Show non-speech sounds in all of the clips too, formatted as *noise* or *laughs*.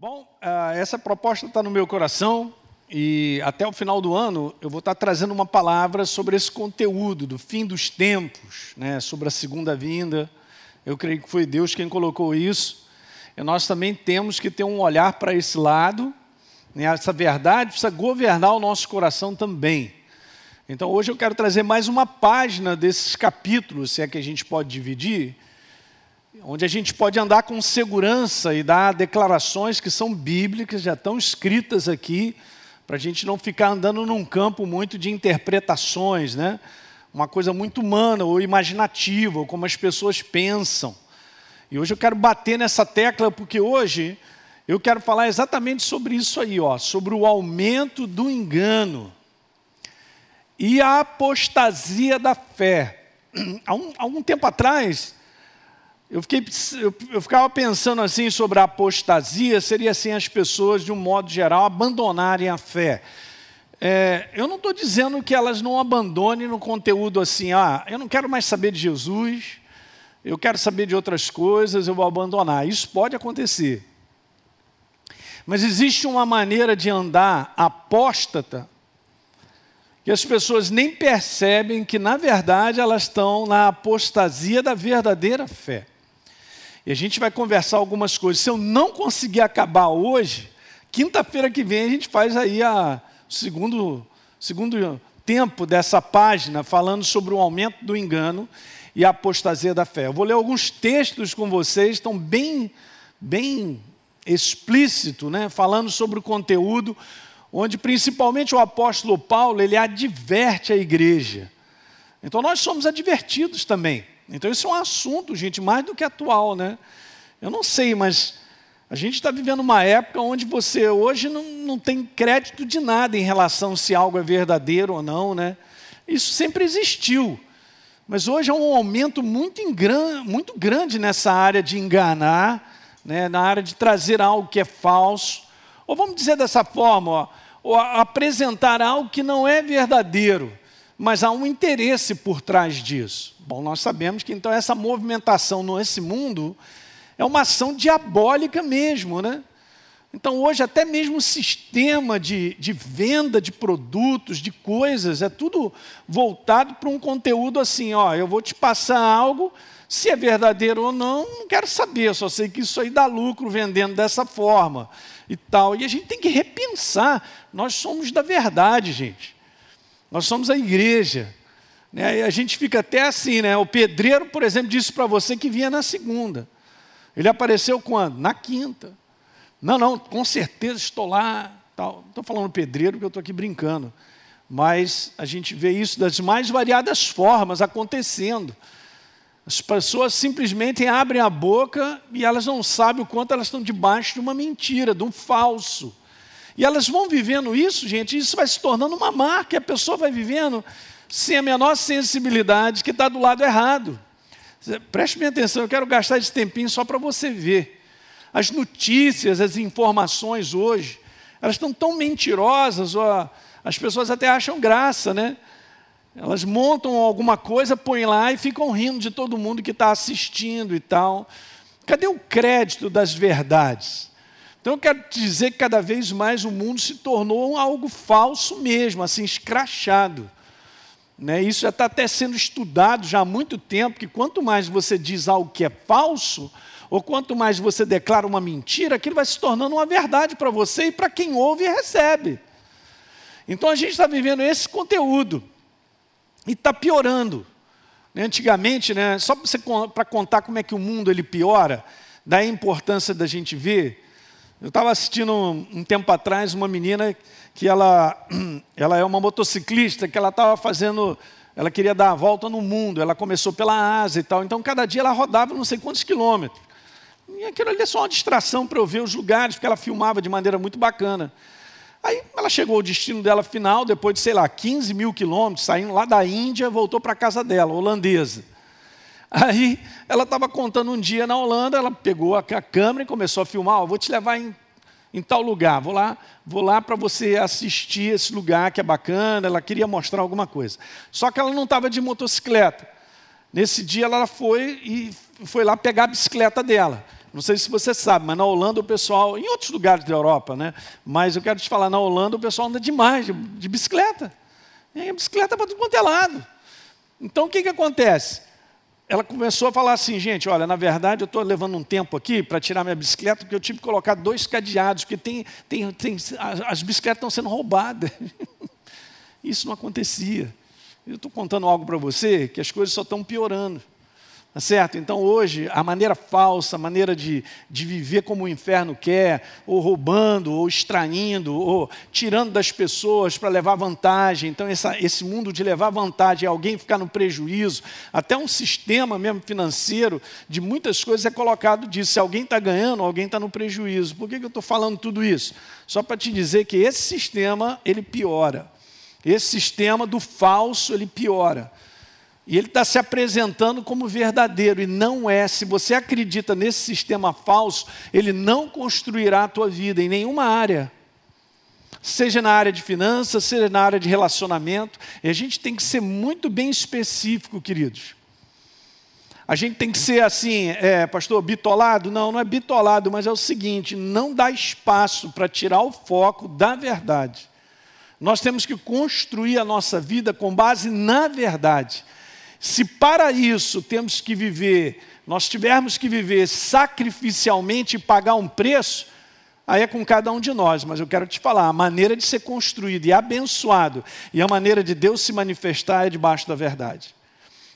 Bom, uh, essa proposta está no meu coração e até o final do ano eu vou estar tá trazendo uma palavra sobre esse conteúdo do fim dos tempos, né, sobre a segunda vinda. Eu creio que foi Deus quem colocou isso. E nós também temos que ter um olhar para esse lado. Né, essa verdade precisa governar o nosso coração também. Então hoje eu quero trazer mais uma página desses capítulos, se é que a gente pode dividir, onde a gente pode andar com segurança e dar declarações que são bíblicas, já estão escritas aqui, para a gente não ficar andando num campo muito de interpretações, né? uma coisa muito humana ou imaginativa, ou como as pessoas pensam. E hoje eu quero bater nessa tecla, porque hoje eu quero falar exatamente sobre isso aí, ó, sobre o aumento do engano e a apostasia da fé. Há um, há um tempo atrás, eu, fiquei, eu, ficava pensando assim sobre a apostasia, seria assim as pessoas, de um modo geral, abandonarem a fé. É, eu não estou dizendo que elas não abandonem no conteúdo assim, ah, eu não quero mais saber de Jesus, eu quero saber de outras coisas, eu vou abandonar. Isso pode acontecer. Mas existe uma maneira de andar apóstata que as pessoas nem percebem que, na verdade, elas estão na apostasia da verdadeira fé. E a gente vai conversar algumas coisas. Se eu não conseguir acabar hoje, quinta-feira que vem a gente faz aí a segundo, segundo tempo dessa página, falando sobre o aumento do engano e a apostasia da fé. Eu vou ler alguns textos com vocês, estão bem, bem explícito, né, falando sobre o conteúdo onde principalmente o apóstolo Paulo, ele adverte a igreja. Então nós somos advertidos também. Então isso é um assunto, gente, mais do que atual, né? Eu não sei, mas a gente está vivendo uma época onde você hoje não, não tem crédito de nada em relação se algo é verdadeiro ou não, né? Isso sempre existiu. Mas hoje há um aumento muito, muito grande nessa área de enganar, né? na área de trazer algo que é falso. Ou vamos dizer dessa forma, ó, ou apresentar algo que não é verdadeiro, mas há um interesse por trás disso. Bom, nós sabemos que então essa movimentação nesse mundo é uma ação diabólica mesmo, né? Então, hoje, até mesmo o sistema de, de venda de produtos, de coisas, é tudo voltado para um conteúdo assim: ó, eu vou te passar algo, se é verdadeiro ou não, não quero saber, só sei que isso aí dá lucro vendendo dessa forma e tal. E a gente tem que repensar. Nós somos da verdade, gente. Nós somos a igreja. Né? E a gente fica até assim, né? O pedreiro, por exemplo, disse para você que vinha na segunda. Ele apareceu quando? Na quinta. Não, não, com certeza estou lá. Tal. Estou falando pedreiro porque eu estou aqui brincando. Mas a gente vê isso das mais variadas formas acontecendo. As pessoas simplesmente abrem a boca e elas não sabem o quanto elas estão debaixo de uma mentira, de um falso. E elas vão vivendo isso, gente, e isso vai se tornando uma marca, a pessoa vai vivendo sem a menor sensibilidade que está do lado errado. Preste bem atenção, eu quero gastar esse tempinho só para você ver. As notícias, as informações hoje, elas estão tão mentirosas, ó, as pessoas até acham graça, né? Elas montam alguma coisa, põem lá e ficam rindo de todo mundo que está assistindo e tal. Cadê o crédito das verdades? Então eu quero dizer que cada vez mais o mundo se tornou algo falso mesmo, assim, escrachado. Né? Isso já está até sendo estudado já há muito tempo, que quanto mais você diz algo que é falso, ou quanto mais você declara uma mentira, aquilo vai se tornando uma verdade para você e para quem ouve e recebe. Então a gente está vivendo esse conteúdo. E está piorando. Né, antigamente, né, só para contar como é que o mundo ele piora, da importância da gente ver. Eu estava assistindo um, um, tempo atrás uma menina que ela, *clears throat* ela é uma motociclista, que ela estava fazendo, ela queria dar a volta no mundo, ela começou pela Ásia e tal, então cada dia ela rodava não sei quantos quilômetros. E aquilo ali é só uma distração para eu ver os lugares, porque ela filmava de maneira muito bacana. Aí ela chegou ao destino dela final, depois de, sei lá, 15 mil quilômetros, saindo lá da Índia, voltou para a casa dela, holandesa. Aí ela estava contando um dia na Holanda, ela pegou a, câmera e começou a filmar, oh, vou te levar em, em tal lugar, vou lá, vou lá para você assistir esse lugar que é bacana, ela queria mostrar alguma coisa. Só que ela não estava de motocicleta. Nesse dia ela foi e foi lá pegar a bicicleta dela. Não sei se você sabe, mas na Holanda o pessoal, em outros lugares da Europa, né? Mas eu quero te falar, na Holanda o pessoal anda demais de, de bicicleta. E a bicicleta para tudo quanto é lado. Então o que, que acontece? Ela começou a falar assim, gente, olha, na verdade eu estou levando um tempo aqui para tirar minha bicicleta, porque eu tive que colocar dois cadeados, porque tem, tem, tem, as bicicletas estão sendo roubadas. *laughs* Isso não acontecia. Eu estou contando algo para você que as coisas só estão piorando. Tá certo? Então hoje, a maneira falsa, a maneira de, de viver como o inferno quer, ou roubando, ou extraindo, ou tirando das pessoas para levar vantagem. Então, essa, esse mundo de levar vantagem, alguém ficar no prejuízo, até um sistema mesmo financeiro de muitas coisas é colocado disso. Se alguém está ganhando, alguém está no prejuízo. Por que, que eu estou falando tudo isso? Só para te dizer que esse sistema, ele piora. Esse sistema do falso, ele piora. E ele está se apresentando como verdadeiro, e não é. Se você acredita nesse sistema falso, ele não construirá a tua vida em nenhuma área. Seja na área de finanças, seja na área de relacionamento. E a gente tem que ser muito bem específico, queridos. A gente tem que ser assim, é, pastor, bitolado? Não, não é bitolado, mas é o seguinte: não dá espaço para tirar o foco da verdade. Nós temos que construir a nossa vida com base na verdade. Se para isso temos que viver, nós tivermos que viver sacrificialmente e pagar um preço, aí é com cada um de nós, mas eu quero te falar, a maneira de ser construído e abençoado e a maneira de Deus se manifestar é debaixo da verdade.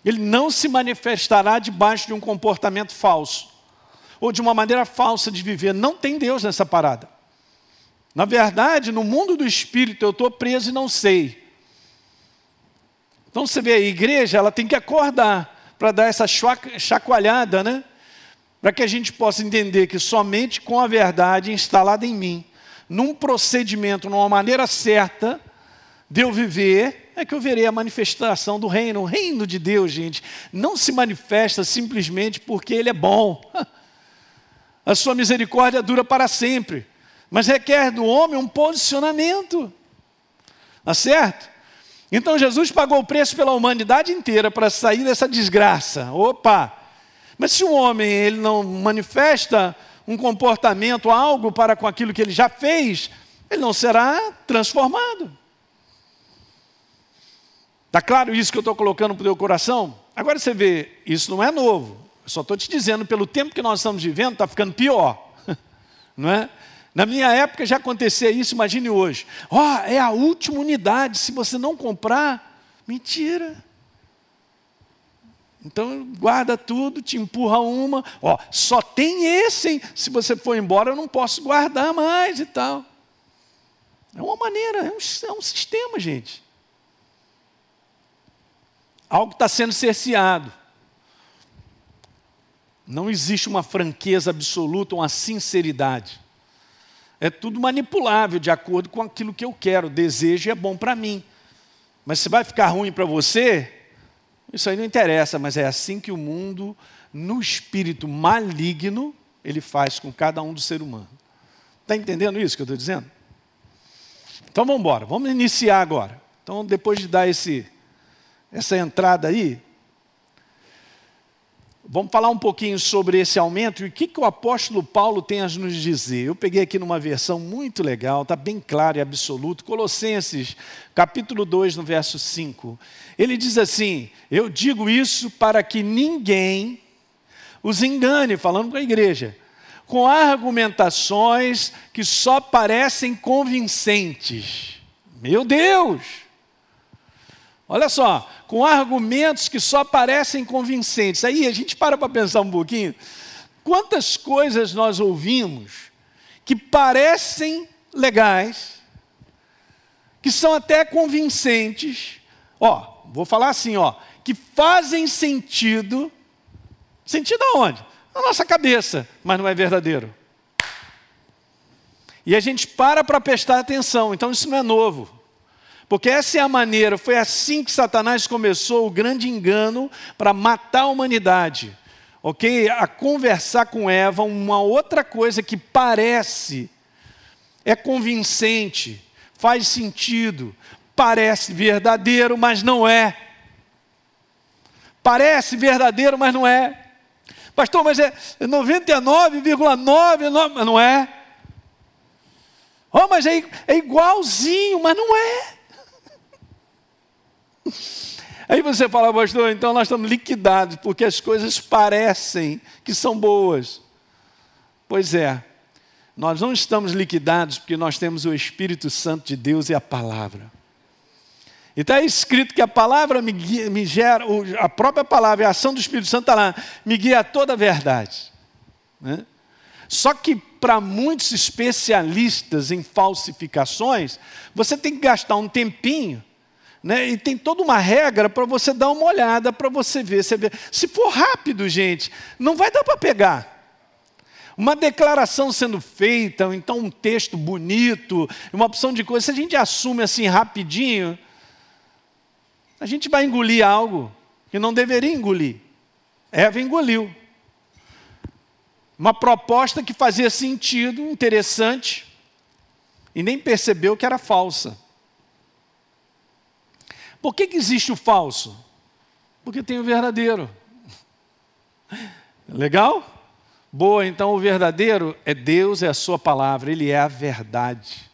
Ele não se manifestará debaixo de um comportamento falso ou de uma maneira falsa de viver. Não tem Deus nessa parada. Na verdade, no mundo do espírito eu estou preso e não sei. Então você vê, a igreja ela tem que acordar para dar essa chacoalhada, né? Para que a gente possa entender que somente com a verdade instalada em mim, num procedimento, numa maneira certa de eu viver, é que eu verei a manifestação do reino. O reino de Deus, gente, não se manifesta simplesmente porque Ele é bom. *laughs* A sua misericórdia dura para sempre, mas requer do homem um posicionamento. Tá certo? Então Jesus pagou o preço pela humanidade inteira para sair dessa desgraça. Opa! Mas se o homem ele não manifesta um comportamento, algo para com aquilo que ele já fez, ele não será transformado. Está claro isso que eu estou colocando para o teu coração? Agora você vê, isso não é novo. Eu só estou te dizendo, pelo tempo que nós estamos vivendo, está ficando pior. *laughs* Não é? Na minha época já acontecia isso, imagine hoje. Ó, oh, é a última unidade, se você não comprar, mentira. Então guarda tudo, te empurra uma, ó, só tem esse, hein? se você for embora eu não posso guardar mais e tal. É uma maneira, é um, é um sistema, gente. Algo está sendo cerceado. Não existe uma franqueza absoluta, uma sinceridade. É tudo manipulável de acordo com aquilo que eu quero. Desejo é bom para mim. Mas se vai ficar ruim para você, isso aí não interessa, mas é assim que o mundo, no espírito maligno, ele faz com cada um do ser humano. Está entendendo isso que eu estou dizendo? Então vamos embora, vamos iniciar agora. Então, depois de dar esse, essa entrada aí, Vamos falar um pouquinho sobre esse aumento e o que, que o apóstolo Paulo tem a nos dizer. Eu peguei aqui numa versão muito legal, está bem claro e absoluto. Colossenses, capítulo 2, no verso 5. Ele diz assim: Eu digo isso para que ninguém os engane, falando com a igreja, com argumentações que só parecem convincentes. Meu Deus! Olha só, com argumentos que só parecem convincentes. Aí a gente para para pensar um pouquinho. Quantas coisas nós ouvimos que parecem legais, que são até convincentes, ó, vou falar assim, ó, que fazem sentido, sentido aonde? Na nossa cabeça, mas não é verdadeiro. E a gente para para prestar atenção, então isso não é novo. Porque essa é a maneira, foi assim que Satanás começou o grande engano para matar a humanidade. Ok? A conversar com Eva, uma outra coisa que parece, é convincente, faz sentido, parece verdadeiro, mas não é. Parece verdadeiro, mas não é. Pastor, mas é 99,9, mas não é? Oh, mas é, é igualzinho, mas não é. Aí você fala, pastor, então nós estamos liquidados, porque as coisas parecem que são boas. Pois é, nós não estamos liquidados porque nós temos o Espírito Santo de Deus e a palavra. E está escrito que a palavra me, guia, me gera, a própria palavra, a ação do Espírito Santo está lá, me guia a toda a verdade. Né? Só que para muitos especialistas em falsificações, você tem que gastar um tempinho, né? e tem toda uma regra para você dar uma olhada, para você ver. Você. Se for rápido, gente, não vai dar para pegar. Uma declaração sendo feita, ou então um texto bonito, uma opção de coisa, se a gente assume assim rapidinho, a gente vai engolir algo que não deveria engolir. Eva engoliu. Uma proposta que fazia sentido, interessante, e nem percebeu que era falsa. Por que, que existe o falso? Porque tem o verdadeiro. *laughs* Legal? Boa, então o verdadeiro é Deus, é a Sua palavra, Ele é a verdade.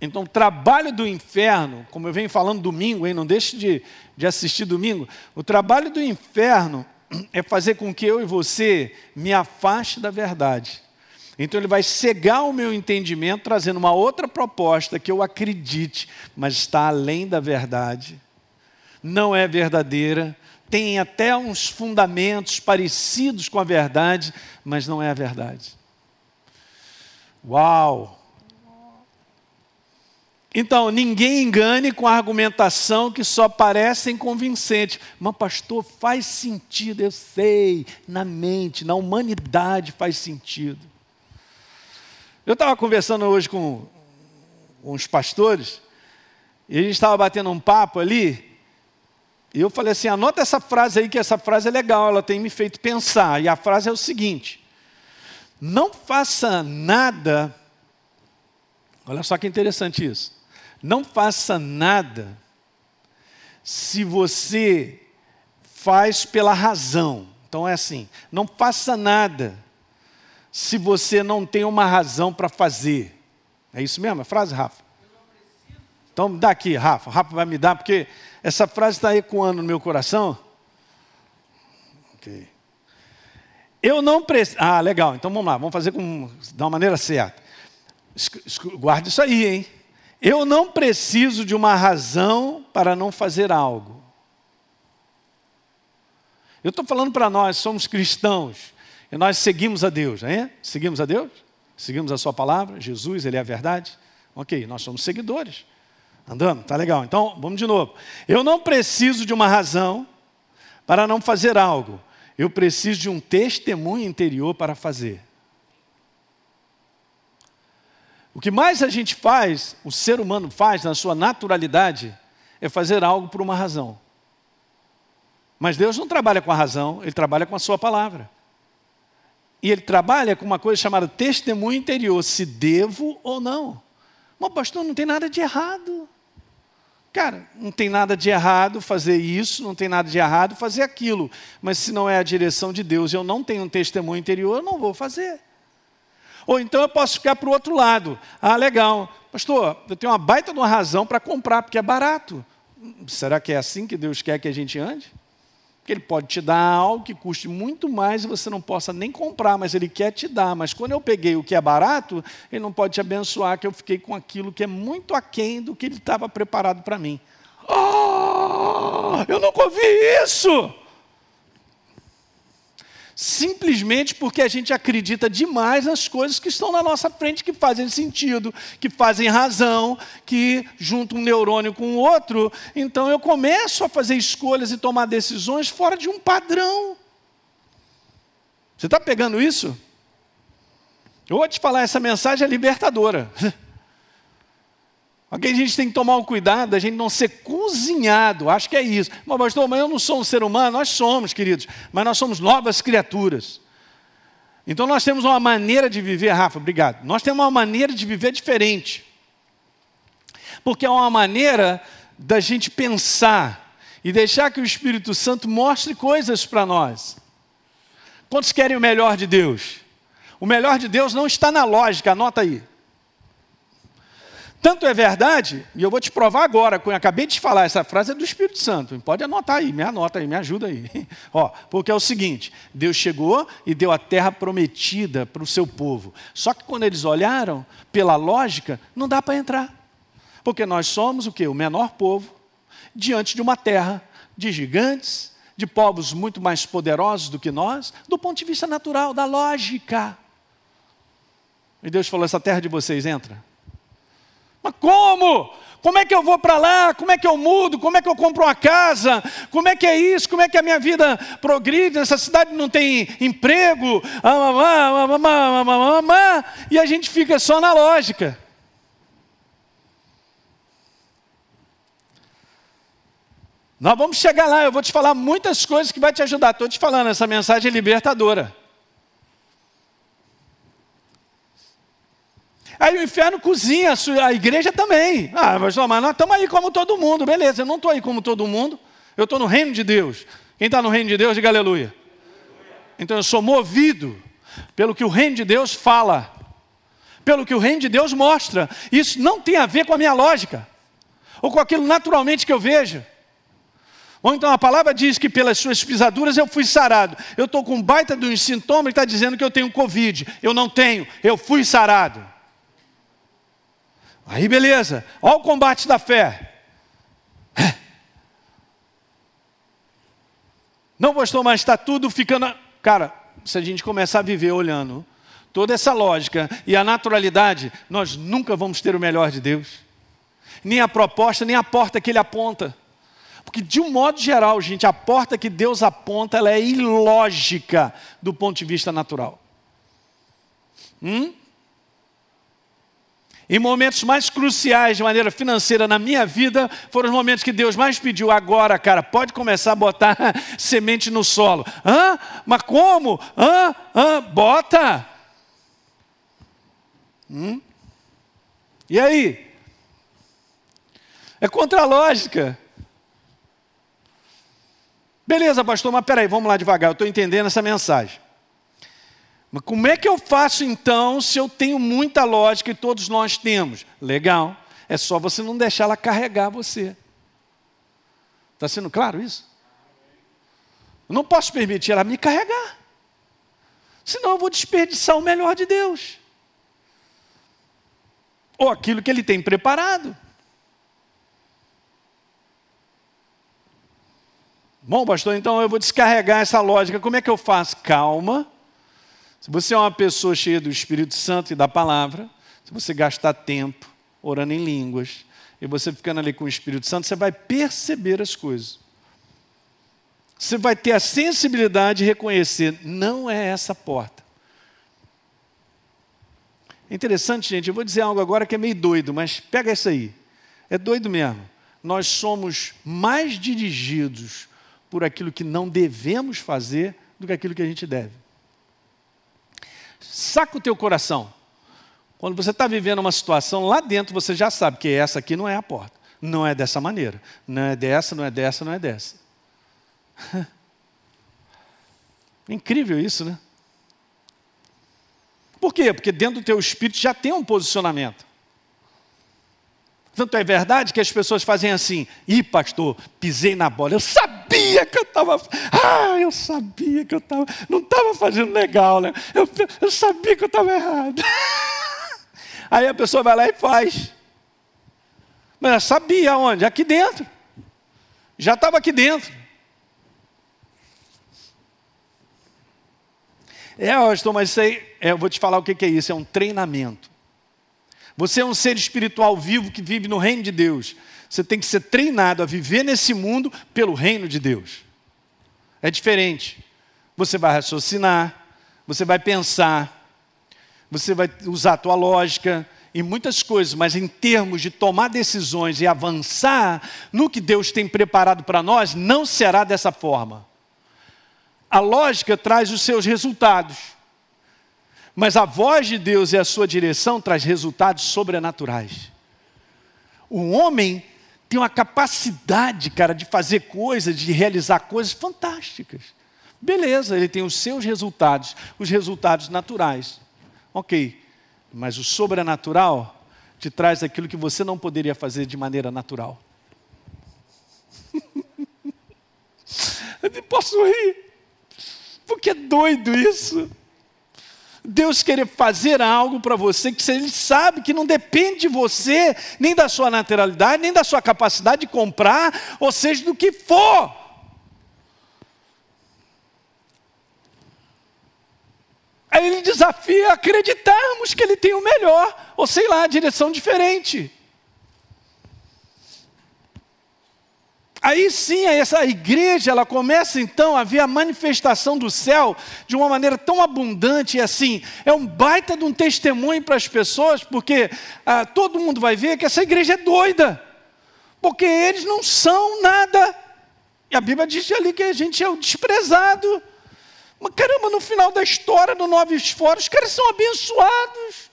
Então, o trabalho do inferno, como eu venho falando domingo, hein, não deixe de, de assistir domingo, o trabalho do inferno *clears throat* é fazer com que eu e você me afaste da verdade. Então ele vai cegar o meu entendimento, trazendo uma outra proposta que eu acredite, mas está além da verdade, não é verdadeira, tem até uns fundamentos parecidos com a verdade, mas não é a verdade. Uau! Então, ninguém engane com argumentação que só parece convincente. Mas, pastor, faz sentido, eu sei, na mente, na humanidade faz sentido. Eu estava conversando hoje com uns pastores, e a gente estava batendo um papo ali, e eu falei assim: anota essa frase aí, que essa frase é legal, ela tem me feito pensar. E a frase é o seguinte: não faça nada. Olha só que interessante isso. Não faça nada se você faz pela razão. Então é assim: não faça nada se você não tem uma razão para fazer. É isso mesmo? A frase, Rafa? Então dá aqui, Rafa. Rafa vai me dar, porque essa frase está ecoando no meu coração. Ok. Eu não preciso. Ah, legal. Então vamos lá, vamos fazer com, da maneira certa. Guarde isso aí, hein? Eu não preciso de uma razão para não fazer algo. Eu estou falando para nós, somos cristãos, e nós seguimos a Deus, é? Seguimos a Deus? Seguimos a Sua palavra, Jesus, Ele é a verdade. Ok, nós somos seguidores. Andando, tá legal. Então, vamos de novo. Eu não preciso de uma razão para não fazer algo. Eu preciso de um testemunho interior para fazer. O que mais a gente faz, o ser humano faz na sua naturalidade, é fazer algo por uma razão. Mas Deus não trabalha com a razão, Ele trabalha com a sua palavra. E Ele trabalha com uma coisa chamada testemunho interior, se devo ou não. Mas pastor, não tem nada de errado. Cara, não tem nada de errado fazer isso, não tem nada de errado fazer aquilo. Mas se não é a direção de Deus e eu não tenho um testemunho interior, eu não vou fazer. Ou então eu posso ficar para o outro lado. Ah, legal. Pastor, eu tenho uma baita de uma razão para comprar, porque é barato. Será que é assim que Deus quer que a gente ande? Porque Ele pode te dar algo que custe muito mais e você não possa nem comprar, mas Ele quer te dar. Mas quando eu peguei o que é barato, Ele não pode te abençoar, que eu fiquei com aquilo que é muito aquém do que Ele estava preparado para mim. Oh, eu nunca ouvi isso! Simplesmente porque a gente acredita demais nas coisas que estão na nossa frente, que fazem sentido, que fazem razão, que juntam um neurônio com o outro. Então eu começo a fazer escolhas e tomar decisões fora de um padrão. Você está pegando isso? Eu vou te falar, essa mensagem é libertadora. *laughs* Aqui a gente tem que tomar o cuidado da gente não ser cozinhado, acho que é isso. Mas, pastor, mas eu não sou um ser humano, nós somos, queridos, mas nós somos novas criaturas. Então nós temos uma maneira de viver, Rafa, obrigado. Nós temos uma maneira de viver diferente. Porque é uma maneira da gente pensar. e deixar que o Espírito Santo mostre coisas para nós. Quantos querem o melhor de Deus? O melhor de Deus não está na lógica, anota aí. Tanto é verdade, e eu vou te provar agora, eu acabei de falar, essa frase é do Espírito Santo. Pode anotar aí, me anota aí, me ajuda aí. *laughs* Ó, porque é o seguinte: Deus chegou e deu a terra prometida para o seu povo. Só que quando eles olharam, pela lógica, não dá para entrar. Porque nós somos o quê? O menor povo diante de uma terra de gigantes, de povos muito mais poderosos do que nós, do ponto de vista natural, da lógica. E Deus falou: essa terra de vocês entra. Mas como? Como é que eu vou para lá? Como é que eu mudo? Como é que eu compro uma casa? Como é que é isso? Como é que a minha vida progride? Essa cidade não tem emprego? E a gente fica só na lógica. Nós vamos chegar lá, eu vou te falar muitas coisas que vai te ajudar. Estou te falando, essa mensagem é libertadora. Aí o inferno cozinha, a igreja também. Ah, mas nós estamos aí como todo mundo, beleza, eu não estou aí como todo mundo, eu estou no reino de Deus. Quem está no reino de Deus, diga aleluia. Então eu sou movido pelo que o reino de Deus fala, pelo que o reino de Deus mostra. Isso não tem a ver com a minha lógica, ou com aquilo naturalmente que eu vejo. Ou então a palavra diz que pelas suas pisaduras eu fui sarado. Eu estou com um baita de um sintoma e está dizendo que eu tenho Covid. Eu não tenho, eu fui sarado. Aí beleza, olha o combate da fé. Não, pastor, mas está tudo ficando. Cara, se a gente começar a viver olhando toda essa lógica e a naturalidade, nós nunca vamos ter o melhor de Deus. Nem a proposta, nem a porta que ele aponta. Porque, de um modo geral, gente, a porta que Deus aponta ela é ilógica do ponto de vista natural. Hum? Em momentos mais cruciais de maneira financeira na minha vida, foram os momentos que Deus mais pediu. Agora, cara, pode começar a botar *laughs* semente no solo. Hã? Mas como? Hã? Hã? Bota! Hum? E aí? É contra a lógica. Beleza, pastor, mas peraí, vamos lá devagar, eu estou entendendo essa mensagem. Mas como é que eu faço então se eu tenho muita lógica e todos nós temos? Legal, é só você não deixar ela carregar você. Está sendo claro isso? Eu não posso permitir ela me carregar. Senão eu vou desperdiçar o melhor de Deus. Ou aquilo que Ele tem preparado. Bom, pastor, então eu vou descarregar essa lógica. Como é que eu faço? Calma se você é uma pessoa cheia do Espírito Santo e da palavra, se você gastar tempo orando em línguas, e você ficando ali com o Espírito Santo, você vai perceber as coisas. Você vai ter a sensibilidade de reconhecer, não é essa porta. É interessante, gente, eu vou dizer algo agora que é meio doido, mas pega isso aí. É doido mesmo. Nós somos mais dirigidos por aquilo que não devemos fazer do que aquilo que a gente deve saca o teu coração. Quando você está vivendo uma situação, lá dentro você já sabe que essa aqui não é a porta. Não é dessa maneira. Não é dessa, não é dessa, não é dessa. *laughs* Incrível isso, né? Por quê? Porque dentro do teu espírito já tem um posicionamento. Tanto é verdade que as pessoas fazem assim: ih, pastor, pisei na bola. Eu sabia que eu estava. Ah, eu sabia que eu estava. Não estava fazendo legal, né? Eu, eu sabia que eu estava errado. *laughs* Aí a pessoa vai lá e faz. Mas ela sabia onde? Aqui dentro. Já estava aqui dentro. É, pastor, mas aí, é, eu vou te falar o que é isso: é um treinamento. Você é um ser espiritual vivo que vive no reino de Deus. Você tem que ser treinado a viver nesse mundo pelo reino de Deus. É diferente. Você vai raciocinar, você vai pensar, você vai usar a tua lógica em muitas coisas, mas em termos de tomar decisões e avançar no que Deus tem preparado para nós, não será dessa forma. A lógica traz os seus resultados. Mas a voz de Deus e a sua direção traz resultados sobrenaturais. O homem tem uma capacidade, cara, de fazer coisas, de realizar coisas fantásticas. Beleza, ele tem os seus resultados, os resultados naturais. Ok, mas o sobrenatural te traz aquilo que você não poderia fazer de maneira natural. *laughs* Eu posso rir, porque é doido isso. Deus querer fazer algo para você que Ele sabe que não depende de você, nem da sua naturalidade, nem da sua capacidade de comprar, ou seja, do que for. Aí ele desafia a acreditarmos que ele tem o melhor, ou sei lá, direção diferente. Aí sim, essa igreja, ela começa então a ver a manifestação do céu de uma maneira tão abundante e assim, é um baita de um testemunho para as pessoas, porque ah, todo mundo vai ver que essa igreja é doida, porque eles não são nada. E a Bíblia diz ali que a gente é o desprezado. Mas caramba, no final da história do Nove Esforos, os caras são abençoados.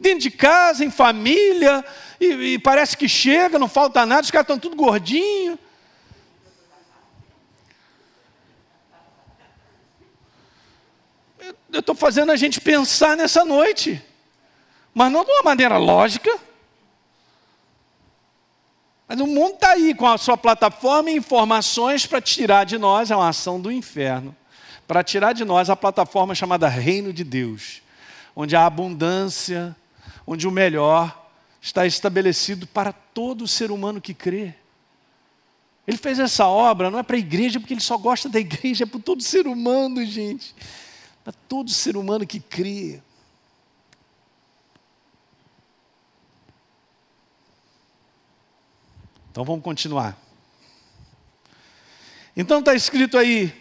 Dentro de casa, em família, e, e parece que chega, não falta nada, os caras estão tudo gordinhos. Eu estou fazendo a gente pensar nessa noite, mas não de uma maneira lógica. Mas o mundo está aí com a sua plataforma e informações para tirar de nós, é uma ação do inferno, para tirar de nós a plataforma chamada Reino de Deus, onde a abundância, onde o melhor está estabelecido para todo ser humano que crê. Ele fez essa obra não é para a igreja, porque ele só gosta da igreja, é para todo ser humano, gente para todo ser humano que crê. Então vamos continuar. Então está escrito aí: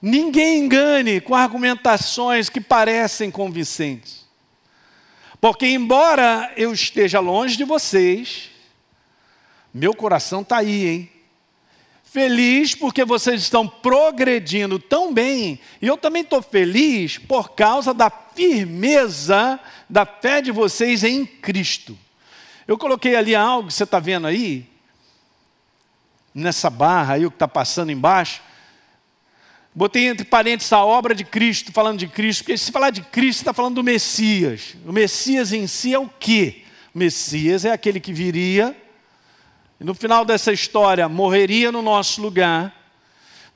ninguém engane com argumentações que parecem convincentes. Porque, embora eu esteja longe de vocês, meu coração está aí, hein? Feliz porque vocês estão progredindo tão bem, e eu também estou feliz por causa da firmeza da fé de vocês em Cristo. Eu coloquei ali algo você está vendo aí, nessa barra aí, o que está passando embaixo. Botei entre parênteses a obra de Cristo, falando de Cristo, porque se falar de Cristo, está falando do Messias. O Messias em si é o quê? O Messias é aquele que viria e no final dessa história, morreria no nosso lugar,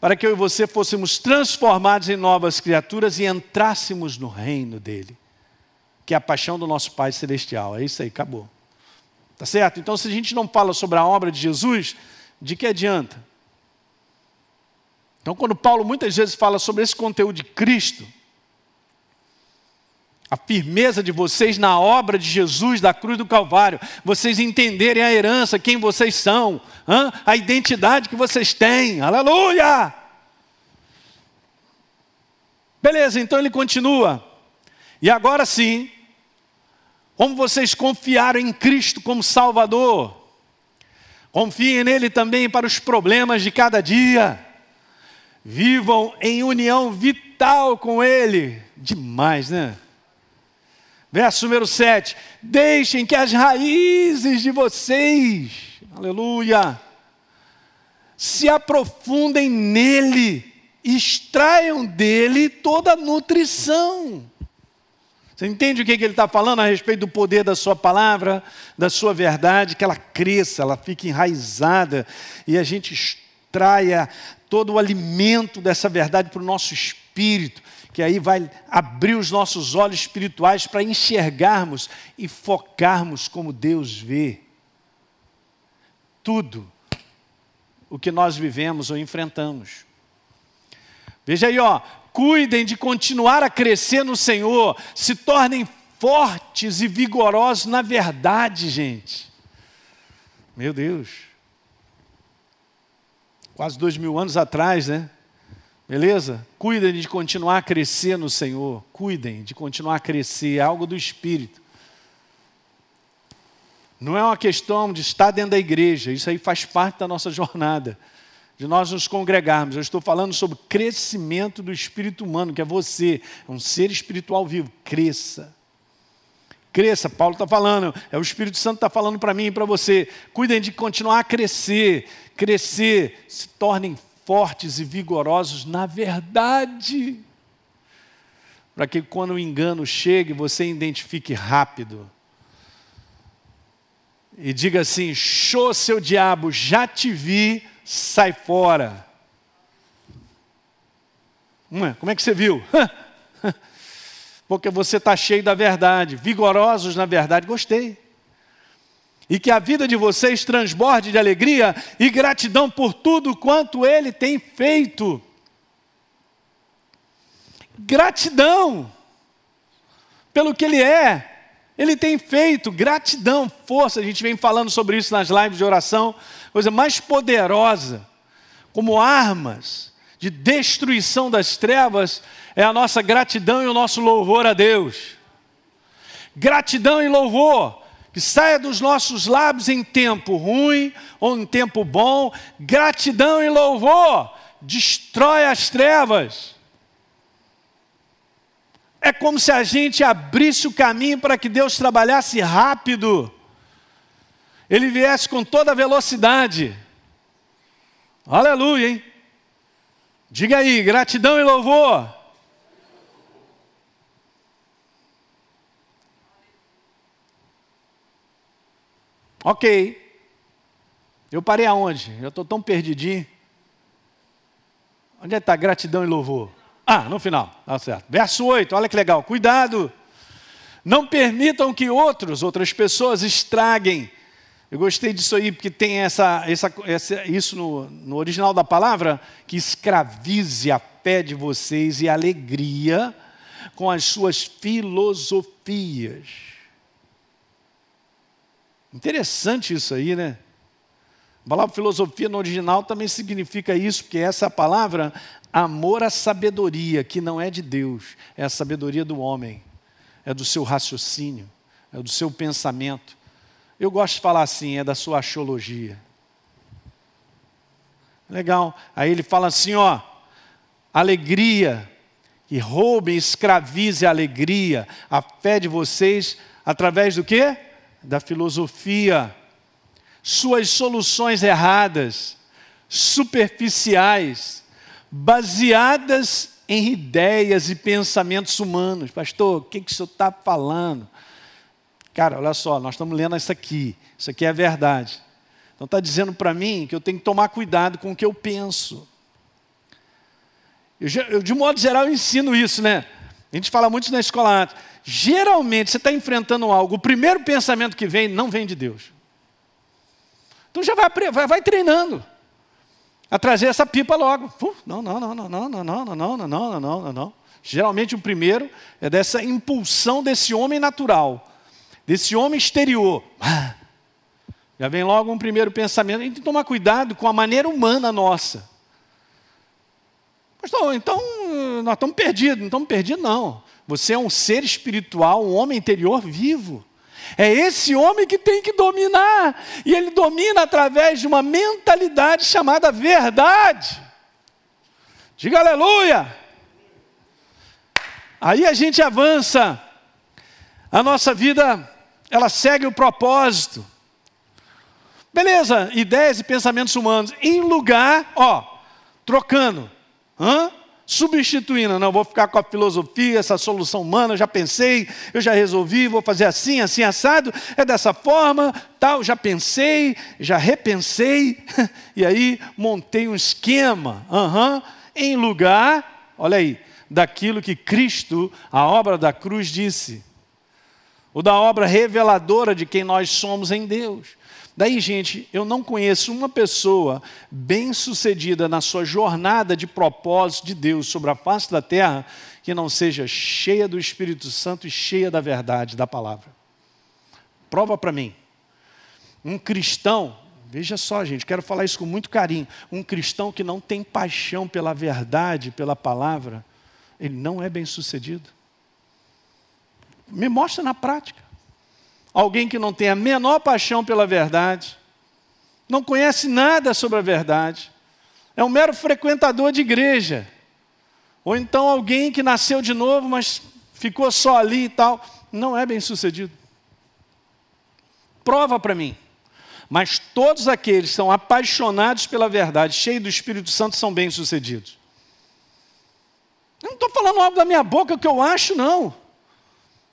para que eu e você fôssemos transformados em novas criaturas e entrássemos no reino dele, que é a paixão do nosso Pai Celestial. É isso aí, acabou. Tá certo? Então, se a gente não fala sobre a obra de Jesus, de que adianta? Então, quando Paulo muitas vezes fala sobre esse conteúdo de Cristo, a firmeza de vocês na obra de Jesus da cruz do Calvário, vocês entenderem a herança, quem vocês são, hein? a identidade que vocês têm, aleluia! Beleza, então ele continua, e agora sim, como vocês confiaram em Cristo como Salvador, confiem nele também para os problemas de cada dia, vivam em união vital com Ele, demais, né? Verso número 7: Deixem que as raízes de vocês, aleluia, se aprofundem nele, extraiam dele toda a nutrição. Você entende o que ele está falando a respeito do poder da sua palavra, da sua verdade, que ela cresça, ela fique enraizada e a gente extraia todo o alimento dessa verdade para o nosso espírito que aí vai abrir os nossos olhos espirituais para enxergarmos e focarmos como Deus vê tudo o que nós vivemos ou enfrentamos. Veja aí, ó, cuidem de continuar a crescer no Senhor, se tornem fortes e vigorosos na verdade, gente. Meu Deus. Quase dois mil anos atrás, né? Beleza? Cuidem de continuar a crescer no Senhor. Cuidem de continuar a crescer. É algo do Espírito. Não é uma questão de estar dentro da igreja. Isso aí faz parte da nossa *laughs* jornada. De nós nos congregarmos. Eu estou falando sobre crescimento do espírito humano, que é você. É um ser espiritual vivo. Cresça. Cresça, Paulo está falando, é o Espírito Santo está falando para mim e para você. Cuidem de continuar a crescer, crescer, se tornem fortes e vigorosos na verdade. Para que quando o engano chegue, você identifique rápido. E diga assim: show seu diabo, já te vi, sai fora. Como é que você viu? *laughs* Porque você está cheio da verdade, vigorosos na verdade. Gostei. E que a vida de vocês transborde de alegria e gratidão por tudo quanto Ele tem feito. Gratidão pelo que Ele é, Ele tem feito, gratidão, força. A gente vem falando sobre isso nas lives de oração, coisa mais poderosa, como armas de destruição das trevas é a nossa gratidão e o nosso louvor a Deus. Gratidão e louvor que saia dos nossos lábios em tempo ruim ou em tempo bom. Gratidão e louvor destrói as trevas. É como se a gente abrisse o caminho para que Deus trabalhasse rápido. Ele viesse com toda velocidade. Aleluia, hein? Diga aí, gratidão e louvor. Ok. Eu parei aonde? Eu estou tão perdidinho. Onde é está gratidão e louvor? Ah, no final, tá certo. Verso 8, olha que legal. Cuidado. Não permitam que outros, outras pessoas estraguem eu gostei disso aí, porque tem essa, essa, essa isso no, no, original da palavra, que escravize a fé de vocês e alegria com as suas filosofias. Interessante isso aí, né? A palavra filosofia no original também significa isso, porque essa palavra, amor à sabedoria, que não é de Deus, é a sabedoria do homem, é do seu raciocínio, é do seu pensamento. Eu gosto de falar assim, é da sua axiologia. Legal. Aí ele fala assim, ó, alegria, que roubem, escravize a alegria, a fé de vocês, através do quê? Da filosofia. Suas soluções erradas, superficiais, baseadas em ideias e pensamentos humanos. Pastor, o que, que o senhor está falando? Cara, olha só, nós estamos lendo isso aqui, isso aqui é a verdade. Então está dizendo para mim que eu tenho que tomar cuidado com o que eu penso. Eu, de modo geral, eu ensino isso, né? A gente fala muito na escola. Geralmente, você está enfrentando algo, o primeiro pensamento que vem não vem de Deus. Então já vai, vai, vai treinando a trazer essa pipa logo. Uh, não, não, não, não, não, não, não, não, não, não, não, não, não. Geralmente o primeiro é dessa impulsão desse homem natural desse homem exterior. Ah, já vem logo um primeiro pensamento. A gente tem que tomar cuidado com a maneira humana nossa. Pastor, então nós estamos perdidos. Não estamos perdidos, não. Você é um ser espiritual, um homem interior vivo. É esse homem que tem que dominar. E ele domina através de uma mentalidade chamada verdade. Diga aleluia. Aí a gente avança. A nossa vida ela segue o propósito. Beleza, ideias e pensamentos humanos, em lugar, ó, trocando, hã? Substituindo, não, vou ficar com a filosofia, essa solução humana, já pensei, eu já resolvi, vou fazer assim, assim, assado, é dessa forma, tal, já pensei, já repensei, *laughs* e aí montei um esquema, uhum, em lugar, olha aí, daquilo que Cristo, a obra da cruz, disse. Ou da obra reveladora de quem nós somos em Deus. Daí, gente, eu não conheço uma pessoa bem-sucedida na sua jornada de propósito de Deus sobre a face da terra que não seja cheia do Espírito Santo e cheia da verdade da palavra. Prova para mim. Um cristão, veja só, gente, quero falar isso com muito carinho. Um cristão que não tem paixão pela verdade, pela palavra, ele não é bem-sucedido. Me mostra na prática. Alguém que não tem a menor paixão pela verdade, não conhece nada sobre a verdade, é um mero frequentador de igreja. Ou então alguém que nasceu de novo, mas ficou só ali e tal, não é bem sucedido. Prova para mim. Mas todos aqueles que são apaixonados pela verdade, cheios do Espírito Santo, são bem-sucedidos. Eu não estou falando algo da minha boca que eu acho, não.